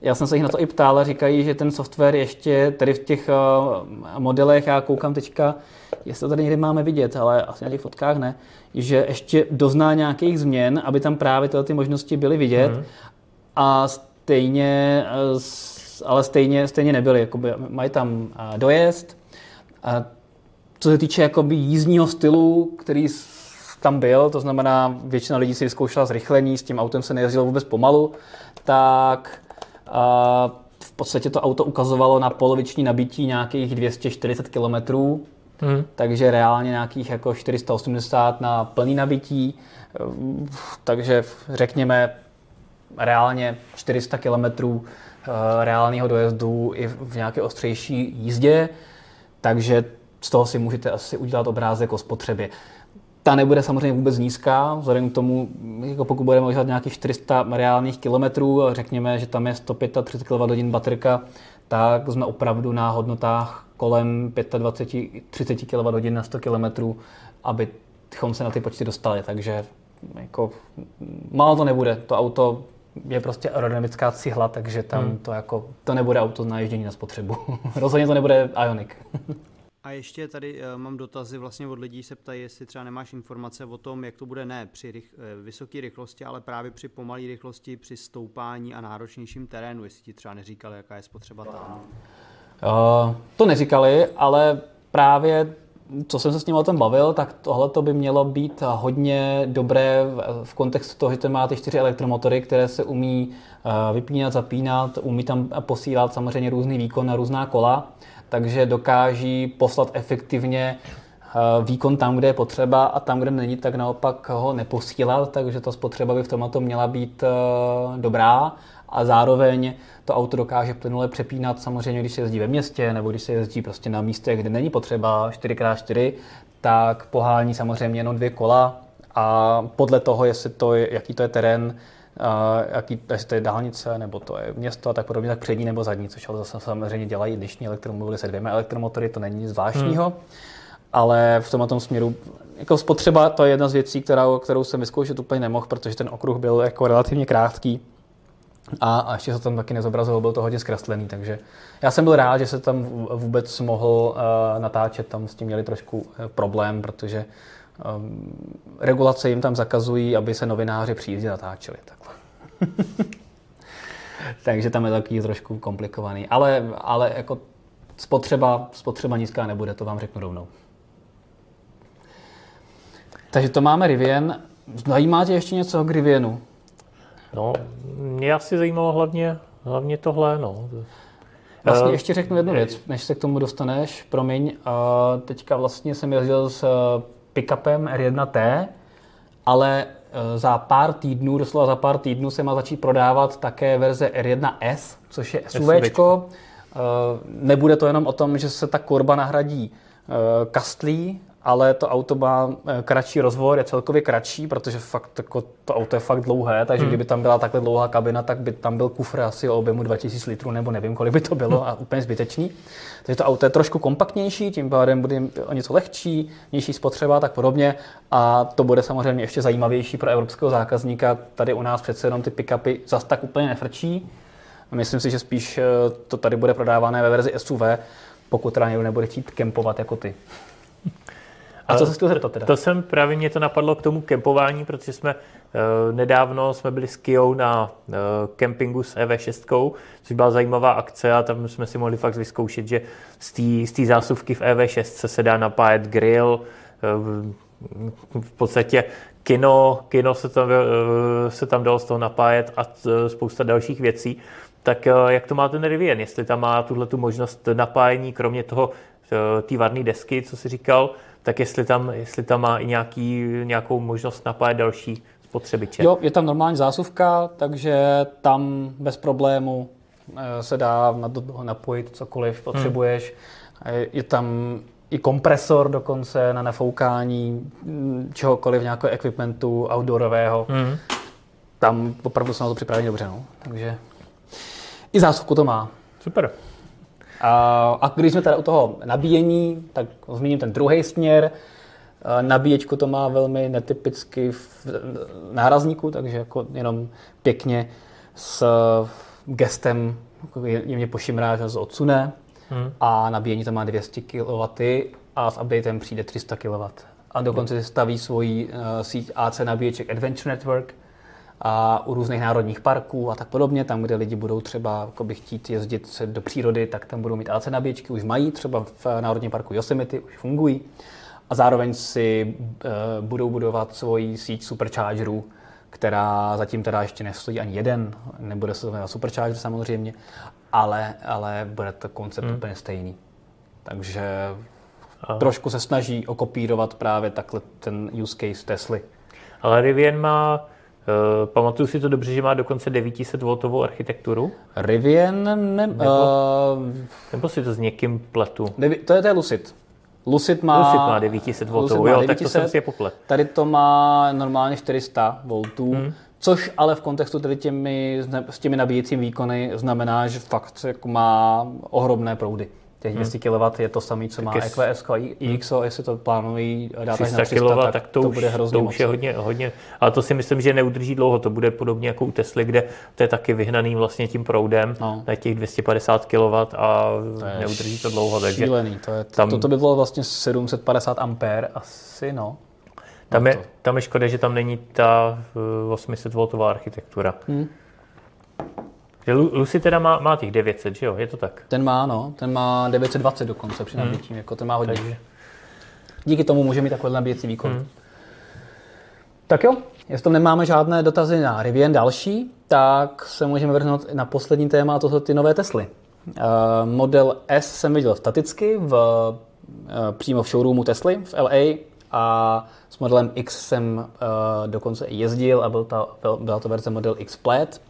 Já jsem se jich na to i ptal a říkají, že ten software ještě tady v těch uh, modelech, já koukám teďka, jestli to tady někde máme vidět, ale asi na těch fotkách ne, že ještě dozná nějakých změn, aby tam právě tyhle ty možnosti byly vidět Mhm. a stejně, eh, ale stejně, stejně nebyly. Jakoby mají tam eh, dojezd, a co se týče jakoby jízdního stylu, který tam byl, to znamená, většina lidí si vyzkoušela zrychlení, s tím autem se nejezdilo vůbec pomalu, tak a v podstatě to auto ukazovalo na poloviční nabití nějakých 240 km, Hmm. takže reálně nějakých jako 480 na plný nabití, takže řekněme reálně 400 km reálného dojezdu i v nějaké ostřejší jízdě, takže z toho si můžete asi udělat obrázek o spotřebě. Ta nebude samozřejmě vůbec nízká, vzhledem k tomu, jako pokud budeme udělat nějakých 400 reálných kilometrů, řekněme, že tam je 135 kWh baterka, tak jsme opravdu na hodnotách kolem 25-30 kWh na 100 km, abychom se na ty počty dostali. Takže jako, málo to nebude. To auto je prostě aerodynamická cihla, takže tam hmm. to, jako, to nebude auto na ježdění na spotřebu. [LAUGHS] Rozhodně to nebude Ionic. A ještě tady uh, mám dotazy vlastně od lidí, se ptají, jestli třeba nemáš informace o tom, jak to bude ne při rych, uh, vysoké rychlosti, ale právě při pomalé rychlosti, při stoupání a náročnějším terénu, jestli ti třeba neříkali, jaká je spotřeba tam. Uh, to neříkali, ale právě co jsem se s ním o tom bavil, tak tohle to by mělo být hodně dobré v kontextu toho, že to má ty čtyři elektromotory, které se umí vypínat, zapínat, umí tam posílat samozřejmě různý výkon na různá kola takže dokáží poslat efektivně eh, výkon tam, kde je potřeba a tam, kde není, tak naopak ho neposílat, takže ta spotřeba by v tomto měla být eh, dobrá a zároveň to auto dokáže plynule přepínat samozřejmě, když se jezdí ve městě nebo když se jezdí prostě na místě, kde není potřeba 4x4, tak pohání samozřejmě jenom dvě kola a podle toho, jestli to je, jaký to je terén, jaký, jestli to je dálnice, nebo to je město a tak podobně, tak přední nebo zadní, což ale zase samozřejmě dělají dnešní elektromobily se dvěma elektromotory, to není nic zvláštního. Hmm. Ale v tomhle tom směru, jako spotřeba, to je jedna z věcí, kterou, kterou jsem vyzkoušet úplně nemohl, protože ten okruh byl jako relativně krátký. A, a ještě se tam taky nezobrazoval, byl to hodně zkreslený, takže já jsem byl rád, že se tam vůbec mohl uh, natáčet, tam s tím měli trošku uh, problém, protože um, regulace jim tam zakazují, aby se novináři při jízdě natáčeli. [LAUGHS] Takže tam je taky trošku komplikovaný. Ale, ale jako spotřeba, spotřeba nízká nebude, to vám řeknu rovnou. Takže to máme Rivian. Zajímá tě ještě něco k Rivianu? No, mě asi zajímalo hlavně, hlavně tohle, no. Vlastně eh, ještě řeknu jednu věc, než se k tomu dostaneš, promiň. Teďka vlastně jsem jezdil s pickupem R1T, ale za pár týdnů, doslova za pár týdnů se má začít prodávat také verze R1S, což je SUV. E, nebude to jenom o tom, že se ta korba nahradí kastlí, ale to auto má eh, kratší rozvor, je celkově kratší, protože fakt jako, to auto je fakt dlouhé, takže hmm. kdyby tam byla takhle dlouhá kabina, tak by tam byl kufr asi o objemu 2000 litrů, nebo nevím, kolik by to bylo a úplně zbytečný. Takže to auto je trošku kompaktnější, tím pádem bude o něco lehčí, nižší spotřeba, tak podobně a to bude samozřejmě ještě zajímavější pro evropského zákazníka. Tady u nás přece jenom ty pick-upy zas tak úplně nefrčí. Myslím si, že spíš eh, to tady bude prodávané ve verzi SUV, pokud teda někdo nebude chtít kempovat jako ty. A co se chtěl zeptat teda? To jsem právě mě to napadlo k tomu kempování, protože jsme uh, nedávno jsme byli s Kijou na uh, kempingu s EV6, což byla zajímavá akce a tam jsme si mohli fakt vyzkoušet, že z té zásuvky v EV6 se dá napájet grill, uh, v podstatě kino, kino se tam, uh, se tam dalo z toho napájet a spousta dalších věcí. Tak jak to má ten Rivian? Jestli tam má tuhle tu možnost napájení, kromě toho té varné desky, co si říkal, tak jestli tam, jestli tam má i nějaký, nějakou možnost napájet další spotřebiče. Jo, je tam normální zásuvka, takže tam bez problému eh, se dá na toho napojit cokoliv potřebuješ. Hmm. Je tam i kompresor dokonce na nafoukání mm, čehokoliv, nějakého equipmentu outdoorového. Hmm. Tam opravdu jsou na to připraveni dobře. No. Takže i zásuvku to má. Super. A, když jsme teda u toho nabíjení, tak zmíním ten druhý směr. Nabíječku to má velmi netypicky v nárazníku, takže jako jenom pěkně s gestem jako jemně pošimrá, že se odsune. Hmm. A nabíjení to má 200 kW a s updatem přijde 300 kW. A dokonce staví svoji uh, síť AC nabíječek Adventure Network, a u různých národních parků a tak podobně, tam, kde lidi budou třeba by chtít jezdit se do přírody, tak tam budou mít AC nabíječky, už mají, třeba v Národním parku Yosemite už fungují. A zároveň si uh, budou budovat svoji síť superchargerů, která zatím teda ještě nestojí ani jeden, nebude se jmenovat supercharger samozřejmě, ale, ale bude to koncept hmm. úplně stejný. Takže Aha. trošku se snaží okopírovat právě takhle ten use case Tesly. Ale Rivian má Uh, pamatuju si to dobře, že má dokonce 900 V architekturu? Rivian ne, nebo, uh, nebo si to s někým pletu? Devi, to je, to je Lucid. Lucid má, Lucid má 900 V, jo, 900, tak to jsem si je poplet. Tady to má normálně 400 V, hmm. což ale v kontextu tady těmi, s těmi nabíjecími výkony znamená, že fakt jako má ohromné proudy těch 200 hmm. kW je to samé, co má EQS a iXO, jestli to plánují dát 300 na 300 kW, tak, tak to, to už, bude hrozně to už je hodně, hodně, ale to si myslím, že neudrží dlouho, to bude podobně jako u Tesly, kde to je taky vyhnaný vlastně tím proudem no. na těch 250 kW a to neudrží to dlouho. Takže šílený, to, je, tam, to, to by bylo vlastně 750 ampér asi, no. Tam je, tam je škoda, že tam není ta 800 V architektura. Hmm. Lucy teda má, má těch 900, že jo? Je to tak? Ten má, no. Ten má 920 dokonce při nabití. Hmm. Jako ten má hodně. Takže. Díky tomu může mít takový nabíjecí výkon. Hmm. Tak jo, jestli nemáme žádné dotazy na Rivian další, tak se můžeme vrhnout na poslední téma, a to jsou ty nové Tesly. Uh, model S jsem viděl staticky v, uh, přímo v showroomu Tesly v LA a s modelem X jsem uh, dokonce i jezdil a byl ta, byla to verze model X Plaid.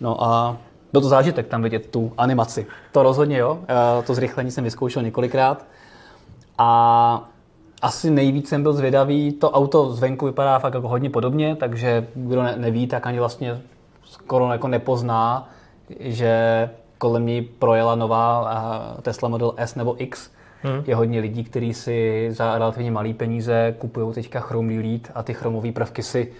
No a byl to zážitek tam vidět tu animaci. To rozhodně jo, to zrychlení jsem vyzkoušel několikrát. A asi nejvíc jsem byl zvědavý, to auto zvenku vypadá fakt jako hodně podobně, takže kdo ne, neví, tak ani vlastně skoro jako nepozná, že kolem ní projela nová Tesla Model S nebo X. Hmm. Je hodně lidí, kteří si za relativně malý peníze kupují teďka chromý lít a ty chromové prvky si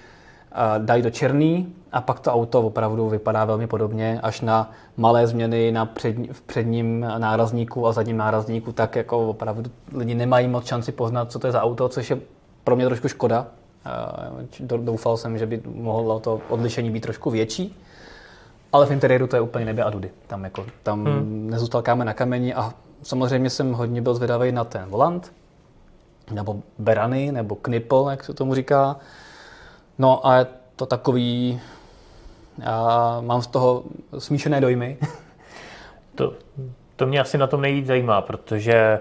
dají do černý a pak to auto opravdu vypadá velmi podobně, až na malé změny na před, v předním nárazníku a zadním nárazníku, tak jako opravdu lidi nemají moc šanci poznat, co to je za auto, což je pro mě trošku škoda. Doufal jsem, že by mohlo to odlišení být trošku větší, ale v interiéru to je úplně nebe a dudy. Tam, jako, tam hmm. nezůstal kámen na kameni a samozřejmě jsem hodně byl zvědavý na ten volant, nebo berany, nebo knipl, jak se tomu říká. No a je to takový, já mám z toho smíšené dojmy. [LAUGHS] to, to mě asi na tom nejvíc zajímá, protože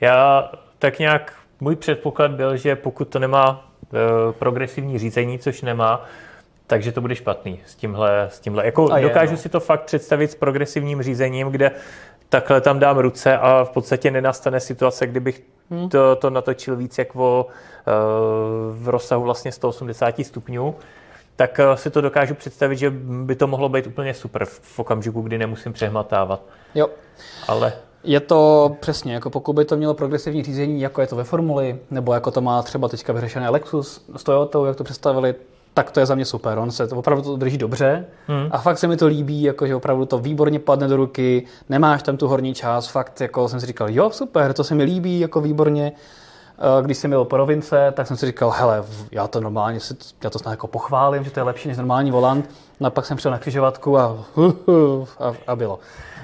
já tak nějak, můj předpoklad byl, že pokud to nemá e, progresivní řízení, což nemá, takže to bude špatný s tímhle. S tímhle. Jako je, dokážu no. si to fakt představit s progresivním řízením, kde takhle tam dám ruce a v podstatě nenastane situace, kdybych hmm. to, to natočil víc jak o, eh, v rozsahu vlastně 180 stupňů, tak eh, si to dokážu představit, že by to mohlo být úplně super v okamžiku, kdy nemusím přehmatávat. Jo. Ale je to přesně, jako pokud by to mělo progresivní řízení, jako je to ve Formuli, nebo jako to má třeba teďka vyřešené Lexus s Toyotou, jak to představili, tak to je za mě super. On se to opravdu to drží dobře hmm. a fakt se mi to líbí, jako, že opravdu to výborně padne do ruky, nemáš tam tu horní část, fakt jako jsem si říkal, jo, super, to se mi líbí, jako výborně. Eh, když jsem byl po rovince, tak jsem si říkal, hele, já to normálně, já to snad jako pochválím, že to je lepší než normální volant. No a pak jsem šel na křižovatku a, [LAUGHS] a, a bylo.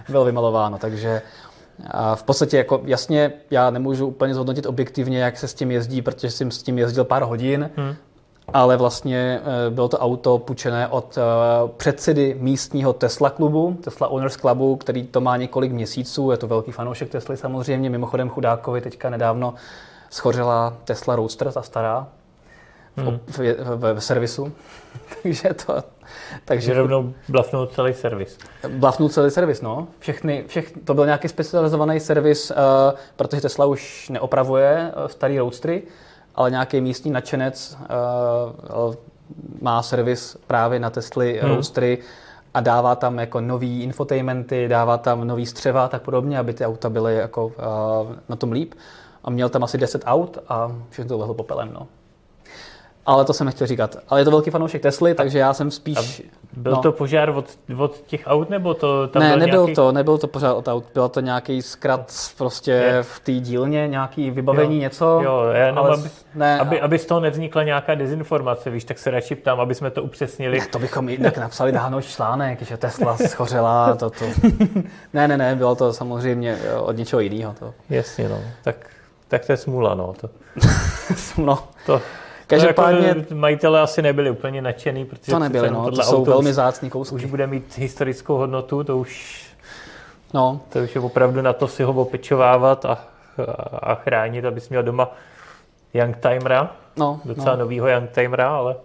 Bylo vymalováno, takže a v podstatě jako jasně, já nemůžu úplně zhodnotit objektivně, jak se s tím jezdí, protože jsem s tím jezdil pár hodin, hmm ale vlastně eh, bylo to auto půjčené od eh, předsedy místního Tesla klubu, Tesla Owners Clubu, který to má několik měsíců, je to velký fanoušek Tesly samozřejmě, mimochodem chudákovi teďka nedávno schořela Tesla Roadster, ta stará, hmm. v, v, v servisu, [LAUGHS] takže to... Takže rovnou blafnul celý servis. Blafnul celý servis, no. Všechny, všech, to byl nějaký specializovaný servis, uh, protože Tesla už neopravuje uh, starý Roadstery, ale nějaký místní nadšenec uh, má servis právě na Tesly hmm. Roadstery a dává tam jako nový infotainmenty, dává tam nový střeva a tak podobně, aby ty auta byly jako uh, na tom líp. A měl tam asi 10 aut a všechno to lehlo popelem. No. Ale to jsem nechtěl říkat. Ale je to velký fanoušek Tesly, takže já jsem spíš... A byl no. to požár od, od těch aut, nebo to tam Ne, byl nebyl nějaký... to, nebyl to požár od aut. Byl to nějaký zkrat prostě je. v té dílně, nějaký vybavení, jo. něco. Jo, jenom ale aby, ne, aby, aby z toho nevznikla nějaká dezinformace, víš, tak se radši ptám, aby jsme to upřesnili. Ne, to bychom jinak napsali dávno článek, že Tesla schořela, to, to. [LAUGHS] ne, ne, ne, bylo to samozřejmě od něčeho jiného. To. Jasně, no. Tak, tak to je smůla, no. To. no. To, Každopádně... jako majitele asi nebyli úplně nadšený, protože to nebyli, no, to jsou velmi zácný kousky. Už bude mít historickou hodnotu, to už, no. to už je opravdu na to si ho opečovávat a, a chránit, abys měl doma Youngtimera, no, docela no. novýho Youngtimera, ale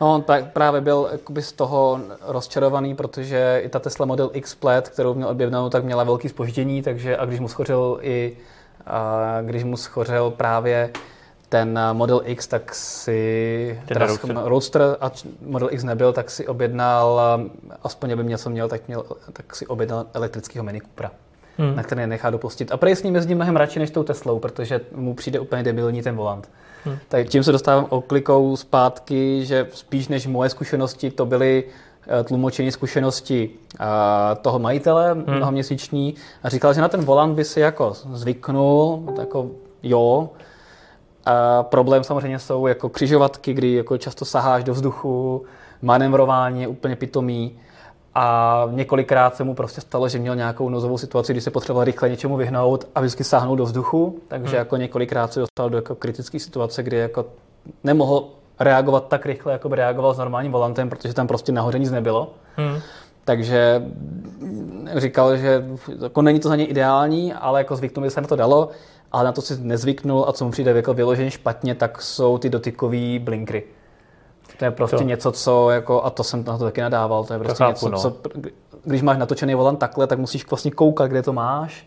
No, tak právě byl jakoby z toho rozčarovaný, protože i ta Tesla Model X Plaid, kterou měl objednanou, tak měla velký spoždění, takže a když mu schořel i a když mu schořel právě ten Model X, tak si teda Roadster. Roadster a Model X nebyl, tak si objednal, aspoň aby něco měl, tak, měl, tak si objednal elektrického Mini Coopera, hmm. na který nechá dopustit. A prej s ním jezdí mnohem radši než tou Teslou, protože mu přijde úplně debilní ten volant. Hmm. Tak tím se dostávám oklikou zpátky, že spíš než moje zkušenosti to byly eh, tlumočení zkušenosti a, toho majitele hmm. mnohoměsíční a říkal, že na ten volant by si jako zvyknul, jako jo, a problém samozřejmě jsou jako křižovatky, kdy jako často saháš do vzduchu, manévrování je úplně pitomý a několikrát se mu prostě stalo, že měl nějakou nozovou situaci, kdy se potřeboval rychle něčemu vyhnout a vždycky sáhnout do vzduchu, takže hmm. jako několikrát se dostal do jako kritické situace, kdy jako nemohl reagovat tak rychle, jako by reagoval s normálním volantem, protože tam prostě nahoře nic nebylo. Hmm. Takže říkal, že jako není to za něj ideální, ale jako zvyknul by se na to dalo, ale na to si nezvyknul a co mu přijde jako vyloženě špatně, tak jsou ty dotykové blinkry. To je prostě To. to. něco, co jako, a to jsem na to taky nadával, to je prostě chápu, něco, no. co, když máš natočený volant takhle, tak musíš vlastně koukat, kde to máš.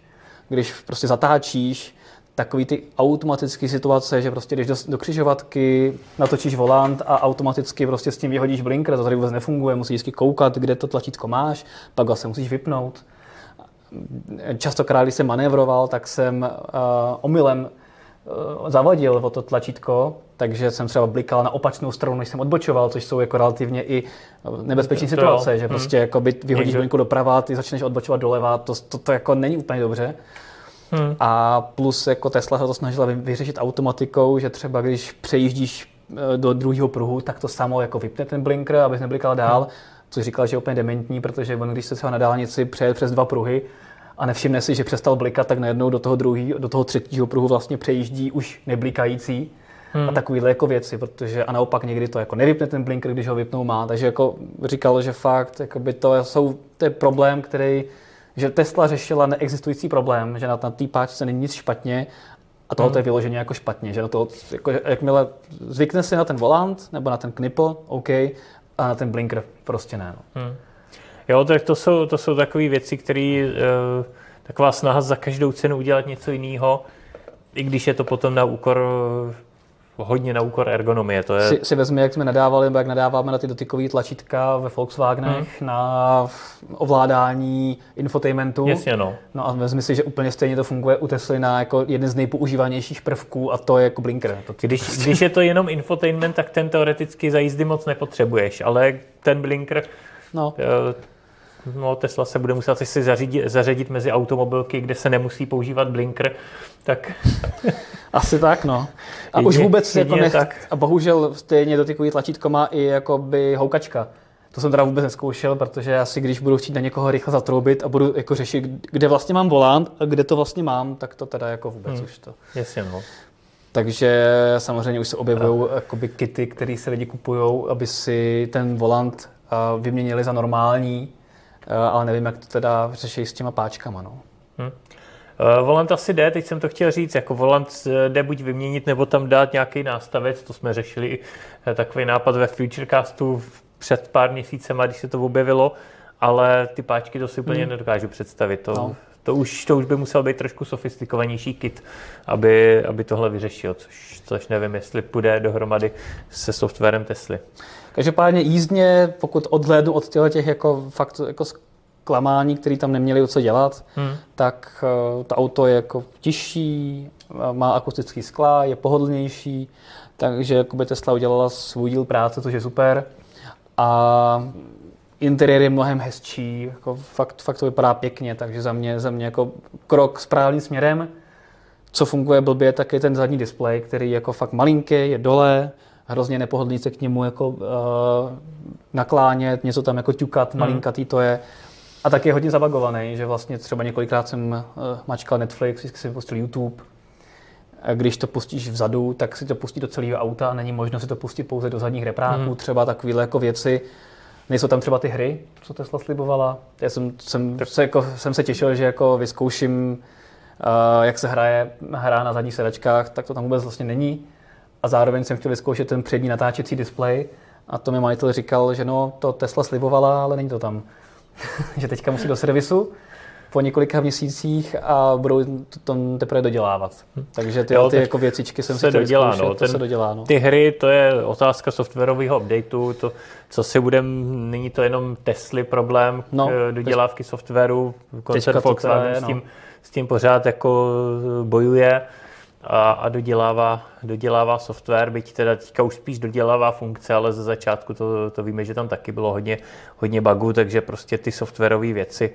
Když prostě zatáčíš, takový ty automatické situace, že prostě jdeš do, do křižovatky, natočíš volant a automaticky prostě s tím vyhodíš blinker, to tady vůbec nefunguje, musíš vždycky koukat, kde to tlačítko máš, pak ho se musíš vypnout. Častokrát, když jsem manévroval, tak jsem uh, omylem uh, zavadil o to tlačítko, takže jsem třeba blikal na opačnou stranu, než jsem odbočoval, což jsou jako relativně i nebezpečné To jo. situace, že prostě jako by vyhodíš blinku doprava, ty začneš odbočovat doleva, to, to, to jako není úplně dobře. Hmm. A plus jako Tesla se to snažila vy- vyřešit automatikou, že třeba když přejíždíš eh, do druhého pruhu, tak to samo jako vypne ten blinker, abys neblikal dál, hmm. což říkal, že je úplně dementní, protože on, když se třeba na dálnici přeje přes dva pruhy a nevšimne si, že přestal blikat, tak najednou do toho druhého, do toho třetího pruhu vlastně přejíždí už neblikající. Hmm. A takovýhle jako věci, protože a naopak někdy to jako nevypne ten blinker, když ho vypnou má. Takže jako říkal, že fakt jako by to, jsou, to je problém, který že Tesla řešila neexistující problém, že na, na té páčce není nic špatně a tohle Hmm. je vyloženě jako špatně, že na to, jako, jakmile zvykne si na ten volant nebo na ten knipl, OK, a na ten blinker prostě ne. No. Hmm. Jo, tak to jsou, to jsou takové věci, které uh, taková snaha za každou cenu udělat něco jiného, i když je to potom na úkor, eh, hodně na úkor ergonomie. To je, Si, si vezmi, jak jsme nadávali, nebo jak nadáváme na ty dotykové tlačítka ve Volkswagenech Hmm. na ovládání infotainmentu. Jasně, no. No a vezmi si, že úplně stejně to funguje u Tesly na jako jeden z nejpoužívanějších prvků a to je jako blinker. To, Když, když je to jenom infotainment, tak ten teoreticky za jízdy moc nepotřebuješ, ale ten blinker, no. No Tesla se bude muset asi zařídit, zařadit mezi automobilky, kde se nemusí používat blinker, tak [LAUGHS] Asi tak, no. A Jedině- už vůbec jako nech... tak. A bohužel stejně dotykový tlačítko má i jakoby houkačka. To jsem teda vůbec neskoušel, protože asi když budu chtít na někoho rychle zatroubit a budu jako řešit, kde vlastně mám volant a kde to vlastně mám, tak to teda jako vůbec hmm. už to. jasně, no. Takže samozřejmě už se objevují jakoby kity, které se lidi kupují, aby si ten volant vyměnili za normální, ale nevím, jak to teda řeší s těma páčkama. No. Uh, volant asi jde, teď jsem to chtěl říct, jako volant eh, jde buď vyměnit, nebo tam dát nějaký nástavec, to jsme řešili, eh, takový nápad ve Futurecastu před pár měsícema, když se to objevilo, ale ty páčky to si úplně hmm. nedokážu představit. To, no. to, už, to už by musel být trošku sofistikovanější kit, aby, aby tohle vyřešil, což, což nevím, jestli půjde dohromady se softwarem Tesly. Každopádně jízdně, pokud odhlédnu od těch jako fakt jako zklamání, který tam neměli co dělat, Hmm. tak eh, to auto je jako tižší, má akustický skla, je pohodlnější, takže jakoby Tesla udělala svůj díl práce, což je super. A interiér je mnohem hezčí, jako fakt, fakt to vypadá pěkně, takže za mě, za mě jako krok správným směrem. Co funguje blbě, tak je ten zadní displej, který je jako fakt malinký, je dole, hrozně nepohodlný se k němu jako uh, naklánět, něco tam jako ťukat, malinkatý to je. A taky je hodně zabagovaný, že vlastně třeba několikrát jsem uh, mačkal Netflix, vždycky jsem pustil YouTube. A když to pustíš vzadu, tak si to pustí do celého auta a není možno si to pustit pouze do zadních repráků, Hmm. třeba takovéhle jako věci. Nejsou tam třeba ty hry, co Tesla slibovala. Já jsem, jsem, se, jako, jsem se těšil, že jako vyzkouším, uh, jak se hraje hra na zadních sedačkách, tak to tam vůbec vlastně není. A zároveň jsem chtěl vyzkoušet ten přední natáčecí displej A to mi majitel říkal, že no, to Tesla slibovala, ale není to tam. [LAUGHS] že teďka musí do servisu po několika měsících a budou to tam teprve dodělávat. Takže ty, jo, ty jako věcičky jsem se si dodělá, no. to se dodělá. No. Ty hry, to je otázka softwarového updateu, to, co si budem, není to jenom Tesly problém, no, dodělávky softwaru, koncert Volkswagen s tím, no. s tím pořád jako bojuje a, a dodělává, dodělává software, byť teda teďka už spíš dodělává funkce, ale ze začátku to, to víme, že tam taky bylo hodně, hodně bugů, takže prostě ty softwarové věci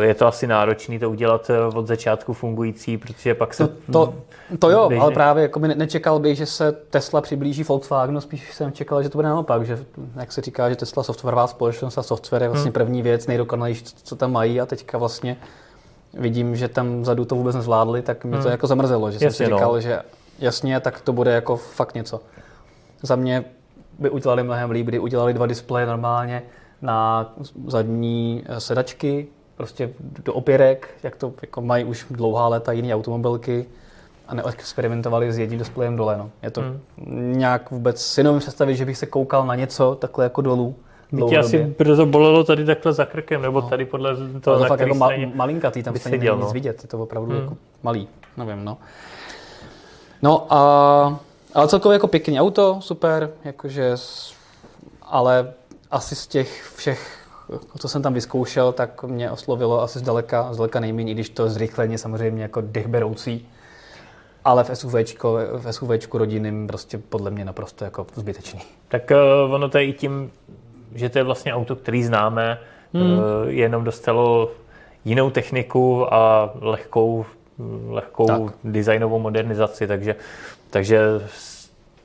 eh, je to asi náročné to udělat eh, od začátku fungující, protože pak se... To, to, to jo, běžně... ale právě jako nečekal bych, že se Tesla přiblíží Volkswagenu, spíš jsem čekal, že to bude naopak, že jak se říká, že Tesla softwarová společnost a software je vlastně hmm. první věc, nejdokonalejší, co tam mají a teďka vlastně vidím, že tam vzadu to vůbec nezvládli, tak mě to hmm. jako zamrzelo, že jasně, jsem si říkal, no. že jasně, tak to bude jako fakt něco. Za mě by udělali mnohem líp, kdy udělali dva displeje normálně na zadní sedačky, prostě do opěrek, jak to jako mají už dlouhá léta jiné automobilky a neexperimentovali s jedním displejem dole. No. Je to hmm. nějak vůbec si nevím představit, že bych se koukal na něco takhle jako dolů Tě asi brzo bolelo tady takhle za krkem, nebo no. tady podle toho, to fakt jako ma- malinkatý, tam se není no. nic vidět, je to opravdu hmm. jako malý, nevím, no. No a, ale celkově jako pěkný auto, super, jakože, ale asi z těch všech, co jsem tam vyzkoušel, tak mě oslovilo asi zdaleka, zdaleka nejméně, i když to zrychlení samozřejmě jako dechberoucí. Ale v SUVčko, v SUVčku rodinným prostě podle mě naprosto jako zbytečný. Tak uh, ono to je i tím, že to je vlastně auto, který známe, hmm. Eh, jenom dostalo jinou techniku a lehkou, lehkou tak. designovou modernizaci, takže, takže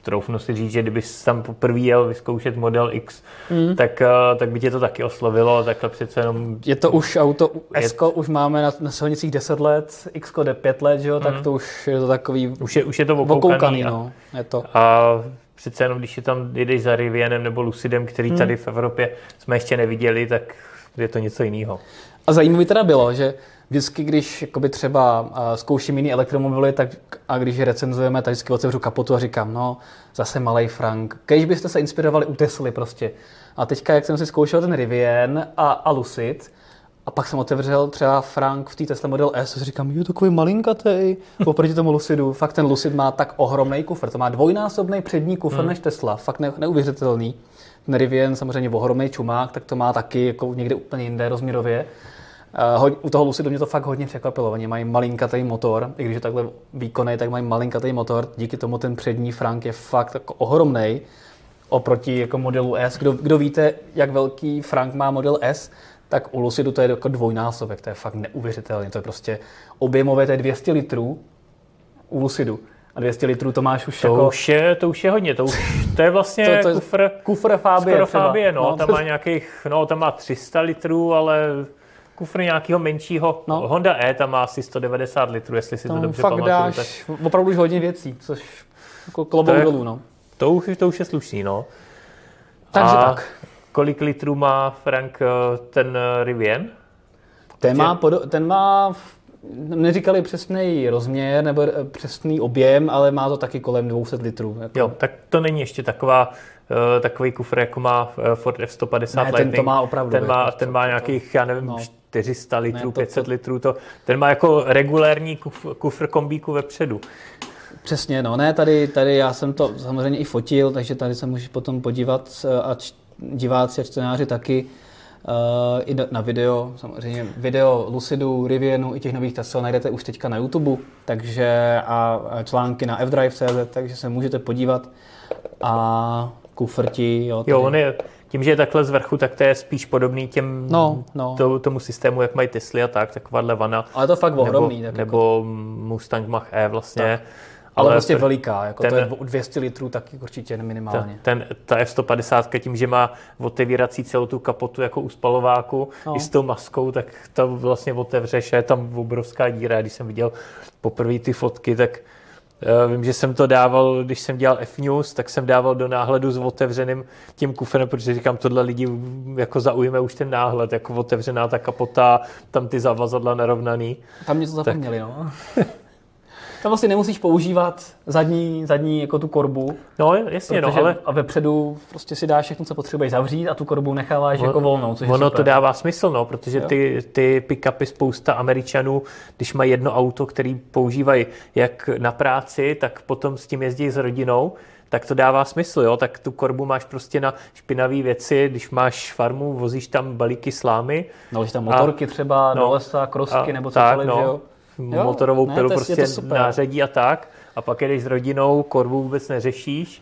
troufnu si říct, že kdyby tam poprvé jel vyzkoušet model X, mm. tak, eh, tak by tě to taky oslovilo, takhle přece jenom... Je to už auto, S už máme na, na silnicích 10 let, X jde 5 let, že jo, mm. tak to už je to takový... Už je, už je to okoukaný. okoukaný a, no, je to. A přece jenom, když je tam jedeš za Rivianem nebo Lucidem, který hmm. tady v Evropě jsme ještě neviděli, tak je to něco jiného. A zajímavé teda bylo, že vždycky, když jakoby třeba zkouším jiný elektromobily, tak a když je recenzujeme, tak vždycky otevřu kapotu a říkám, no, zase malý Frank. Kež byste se inspirovali u Tesly prostě. A teďka, jak jsem si zkoušel ten Rivian a, a Lucid, a pak jsem otevřel třeba Frank v té Tesla Model S a říkám, je takový malinkatý [LAUGHS] oproti tomu Lucidu. Fakt ten Lucid má tak ohromný kufr. To má dvojnásobný přední kufr hmm. než Tesla. Fakt ne, neuvěřitelný. Ten Rivian samozřejmě ohromný čumák, tak to má taky jako někde úplně jinde rozměrově. Uh, u toho Lucidu mě to fakt hodně překvapilo. Oni mají malinkatý motor, i když je takhle výkonný, tak mají malinkatý motor. Díky tomu ten přední Frank je fakt jako ohromný oproti jako modelu S. Kdo, kdo víte, jak velký Frank má model S, tak u Lucidu to je jako dvojnásobek, to je fakt neuvěřitelné. To je prostě objemové, to je 200 litrů u Lucidu. A 200 litrů to máš už to jako... Už je, to už je hodně, to, už, to je vlastně [LAUGHS] to, to je kufr, kufr Fabie skoro Fabie, no, no, tam má nějakých, no, tam má 300 litrů, ale kufr nějakého menšího, no. Honda E tam má asi 190 litrů, jestli si to dobře fakt pamatuju. dáš tak... opravdu už hodně věcí, což jako klobouk dolů, no. To už, to už je slušný, no. Takže a... tak. Kolik litrů má Frank eh, ten eh, Rivian? Ten má, podo- ten má neříkali přesný rozměr nebo eh, přesný objem, ale má to taky kolem 200 litrů. Jako... Jo, tak to není ještě taková, takový kufr, jako má Ford F-150 ne, Lightning. ten to má opravdu. Ten má, ten má nějakých, já nevím, no. 400 litrů, ne, to, 500 to... litrů. To, ten má jako regulérní kufr, kufr kombíku vepředu. Přesně, no ne, tady, tady já jsem to samozřejmě i fotil, takže tady se můžeš potom podívat a diváci a čtenáři taky uh, i na video, samozřejmě video Lucidu, Rivianu i těch nových Tesla najdete už teďka na YouTube, takže a články na fdrive.cz, takže se můžete podívat a kufrti. Jo, jo on je, tím, že je takhle z vrchu, tak to je spíš podobný těm, no, no. To, tomu systému, jak mají Tesly a tak, takováhle vana. Ale to fakt ohromný. Nebo, tak nebo jako... Mustang Mach-E vlastně. Tak. Ale, ale prostě veliká, jako ten, to je 200 litrů taky určitě minimálně. Ten, ten, ta F-150 tím, že má otevírací celou tu kapotu jako u spalováku no. i s tou maskou, tak to vlastně otevřeš a je tam obrovská díra. Když jsem viděl poprvé ty fotky, tak uh, vím, že jsem to dával, když jsem dělal F-News, tak jsem dával do náhledu s otevřeným tím kufrem, protože říkám, tohle lidi jako zaujme už ten náhled, jako otevřená ta kapota, tam ty zavazadla narovnaný. Tam něco zapomněli, tak... no. [LAUGHS] tam vlastně nemusíš používat zadní, zadní jako tu korbu. No, jasně, no, ale A vepředu prostě si dáš všechno, co potřebuješ zavřít a tu korbu necháváš jako volnou, což ono to dává smysl, no, protože Jo. ty, ty pick-upy spousta Američanů, když mají jedno auto, který používají jak na práci, tak potom s tím jezdí s rodinou, tak to dává smysl, jo? tak tu korbu máš prostě na špinavé věci, když máš farmu, vozíš tam balíky slámy, Naložíš tam motorky třeba no, do lesa, krosky a nebo tak, cokoliv, no. že jo? Jo, motorovou ne, pilu je prostě nářadí a tak. A pak jedeš s rodinou, korbu vůbec neřešíš,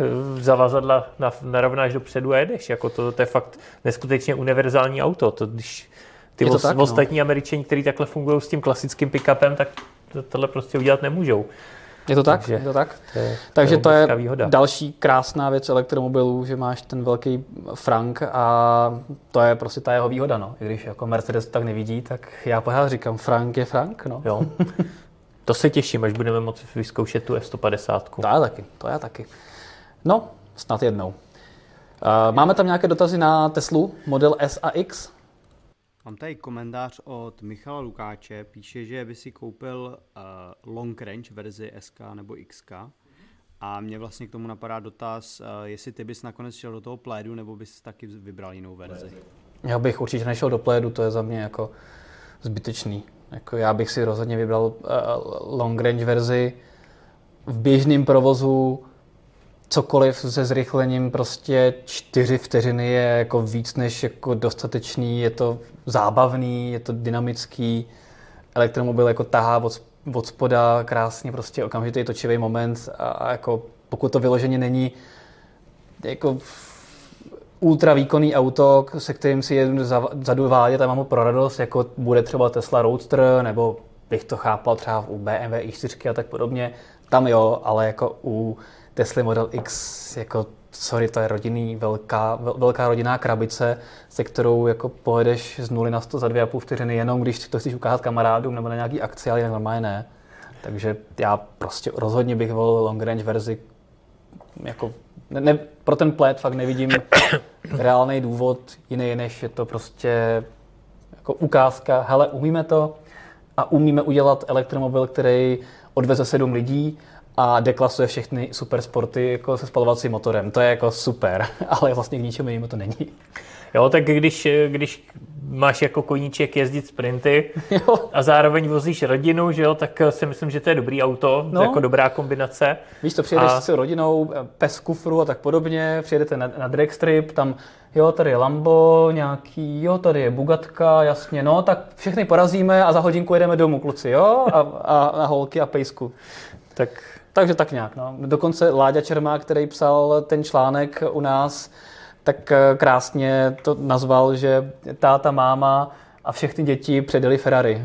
eh, zavazadla narovnáš dopředu a jedeš. Jako to, to je fakt neskutečně univerzální auto. To, když ty os, tak, no. ostatní američani, kteří takhle fungují s tím klasickým pick-upem, tak to, tohle prostě udělat nemůžou. Je to tak? Takže je to tak? To je, Takže to je výhoda. další krásná věc elektromobilů, že máš ten velký Frank a to je prostě ta jeho výhoda. No. I když jako Mercedes tak nevidí, tak já pořád říkám, Frank je Frank. No. Jo. [LAUGHS] To se těším, až budeme moci vyzkoušet tu F-150. To já taky, to já taky. No, snad jednou. Uh, máme tam nějaké dotazy na Teslu, model S a X? Mám tady komentář od Michala Lukáče, píše, že by si koupil uh, long range verzi SK nebo XK. A mě vlastně k tomu napadá dotaz, uh, jestli ty bys nakonec šel do toho plédu, nebo bys taky vybral jinou verzi. Já bych určitě nešel do plédu, to je za mě jako zbytečný. Jako já bych si rozhodně vybral uh, long range verzi v běžném provozu cokoliv se zrychlením prostě čtyři vteřiny je jako víc než jako dostatečný, je to zábavný, je to dynamický, elektromobil jako tahá od, od spoda krásně prostě okamžitý točivý moment a, a jako pokud to vyloženě není jako ultra výkonný auto, se kterým si jedu za- zadu vádět a mám ho pro radost, jako bude třeba Tesla Roadster, nebo bych to chápal třeba u BMW i4 a tak podobně, tam jo, ale jako u Tesla Model X, jako sorry, to je rodinný, velká, vel- velká rodinná krabice, se kterou jako pojedeš z 0 na 100 za 2,5 vteřiny, jenom když to chceš ukázat kamarádům nebo na nějaký akci, ale jinak normálně ne. Takže já prostě rozhodně bych volil long range verzi jako ne, ne, pro ten plét fakt nevidím [COUGHS] reálný důvod jiný, než je to prostě jako ukázka, hele, umíme to a umíme udělat elektromobil, který odveze sedm lidí a deklasuje všechny supersporty jako se spalovacím motorem. To je jako super, [LAUGHS] ale vlastně k ničemu jinému to není. Jo, tak když, když máš jako koníček jezdit sprinty [LAUGHS] Jo. a zároveň vozíš rodinu, že jo, tak si myslím, že to je dobrý auto, No. no. jako dobrá kombinace. Víš to, přijedeš A- s rodinou, pes v kufru a tak podobně, přijedete na, na drag strip, tam jo, tady je Lambo, nějaký, jo, tady je Bugatka, jasně, no, tak všechny porazíme a za hodinku jedeme domů, kluci, jo, a, a, a holky a pejsku. Tak Takže tak nějak, no. Dokonce Láďa Čermák, který psal ten článek u nás, tak eh, krásně to nazval, že táta, máma a všechny děti předjeli Ferrari.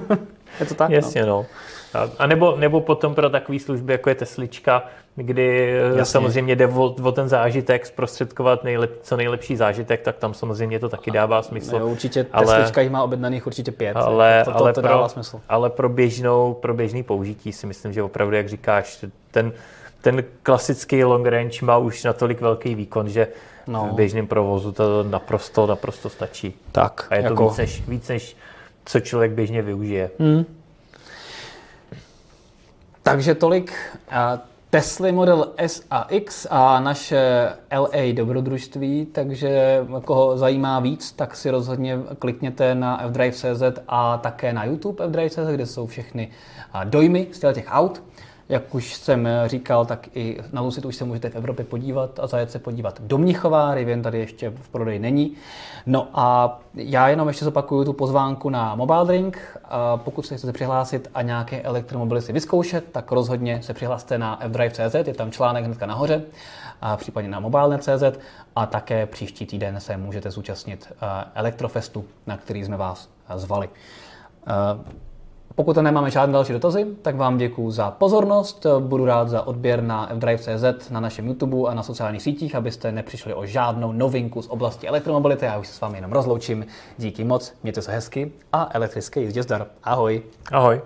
[LAUGHS] je to tak, no. Jasně, no. A, a nebo, nebo potom pro takové služby, jako je Teslička, kdy Jasně. Jasně. samozřejmě jde o, o ten zážitek, zprostředkovat nejlep, co nejlepší zážitek, tak tam samozřejmě to taky dává smysl. Jo, určitě ale- Teslička jich má objednaných určitě pět. ale, to, to, ale, to pro, dává smysl. ale pro, běžnou, pro běžný použití si myslím, že opravdu, jak říkáš, ten, ten klasický long range má už natolik velký výkon, že No. v běžném provozu to naprosto, naprosto stačí. Tak, A je to jako, víc, než, víc, než co člověk běžně využije. Takže tolik a Tesla Model S a X a naše LA dobrodružství, takže koho zajímá víc, tak si rozhodně klikněte na fdrive.cz a také na YouTube fdrive.cz, kde jsou všechny dojmy z těch aut. Jak už jsem říkal, tak i na Lucid už se můžete v Evropě podívat a zajet se podívat do Mnichova, Rivian tady ještě v prodeji není. No a já jenom ještě zopakuju tu pozvánku na Mobile Drink. A pokud se chcete přihlásit a nějaké elektromobily si vyzkoušet, tak rozhodně se přihlaste na fdrive.cz, je tam článek hnedka nahoře, a případně na mobile.cz a také příští týden se můžete zúčastnit eh, Elektrofestu, na který jsme vás eh, zvali. Pokud tam nemáme žádné další dotazy, tak vám děkuji za pozornost. Budu rád za odběr na fdrive.cz, na našem YouTube a na sociálních sítích, abyste nepřišli o žádnou novinku z oblasti elektromobility. Já už se s vámi jenom rozloučím. Díky moc, mějte se hezky a elektrické jízdě zdar. Ahoj. Ahoj.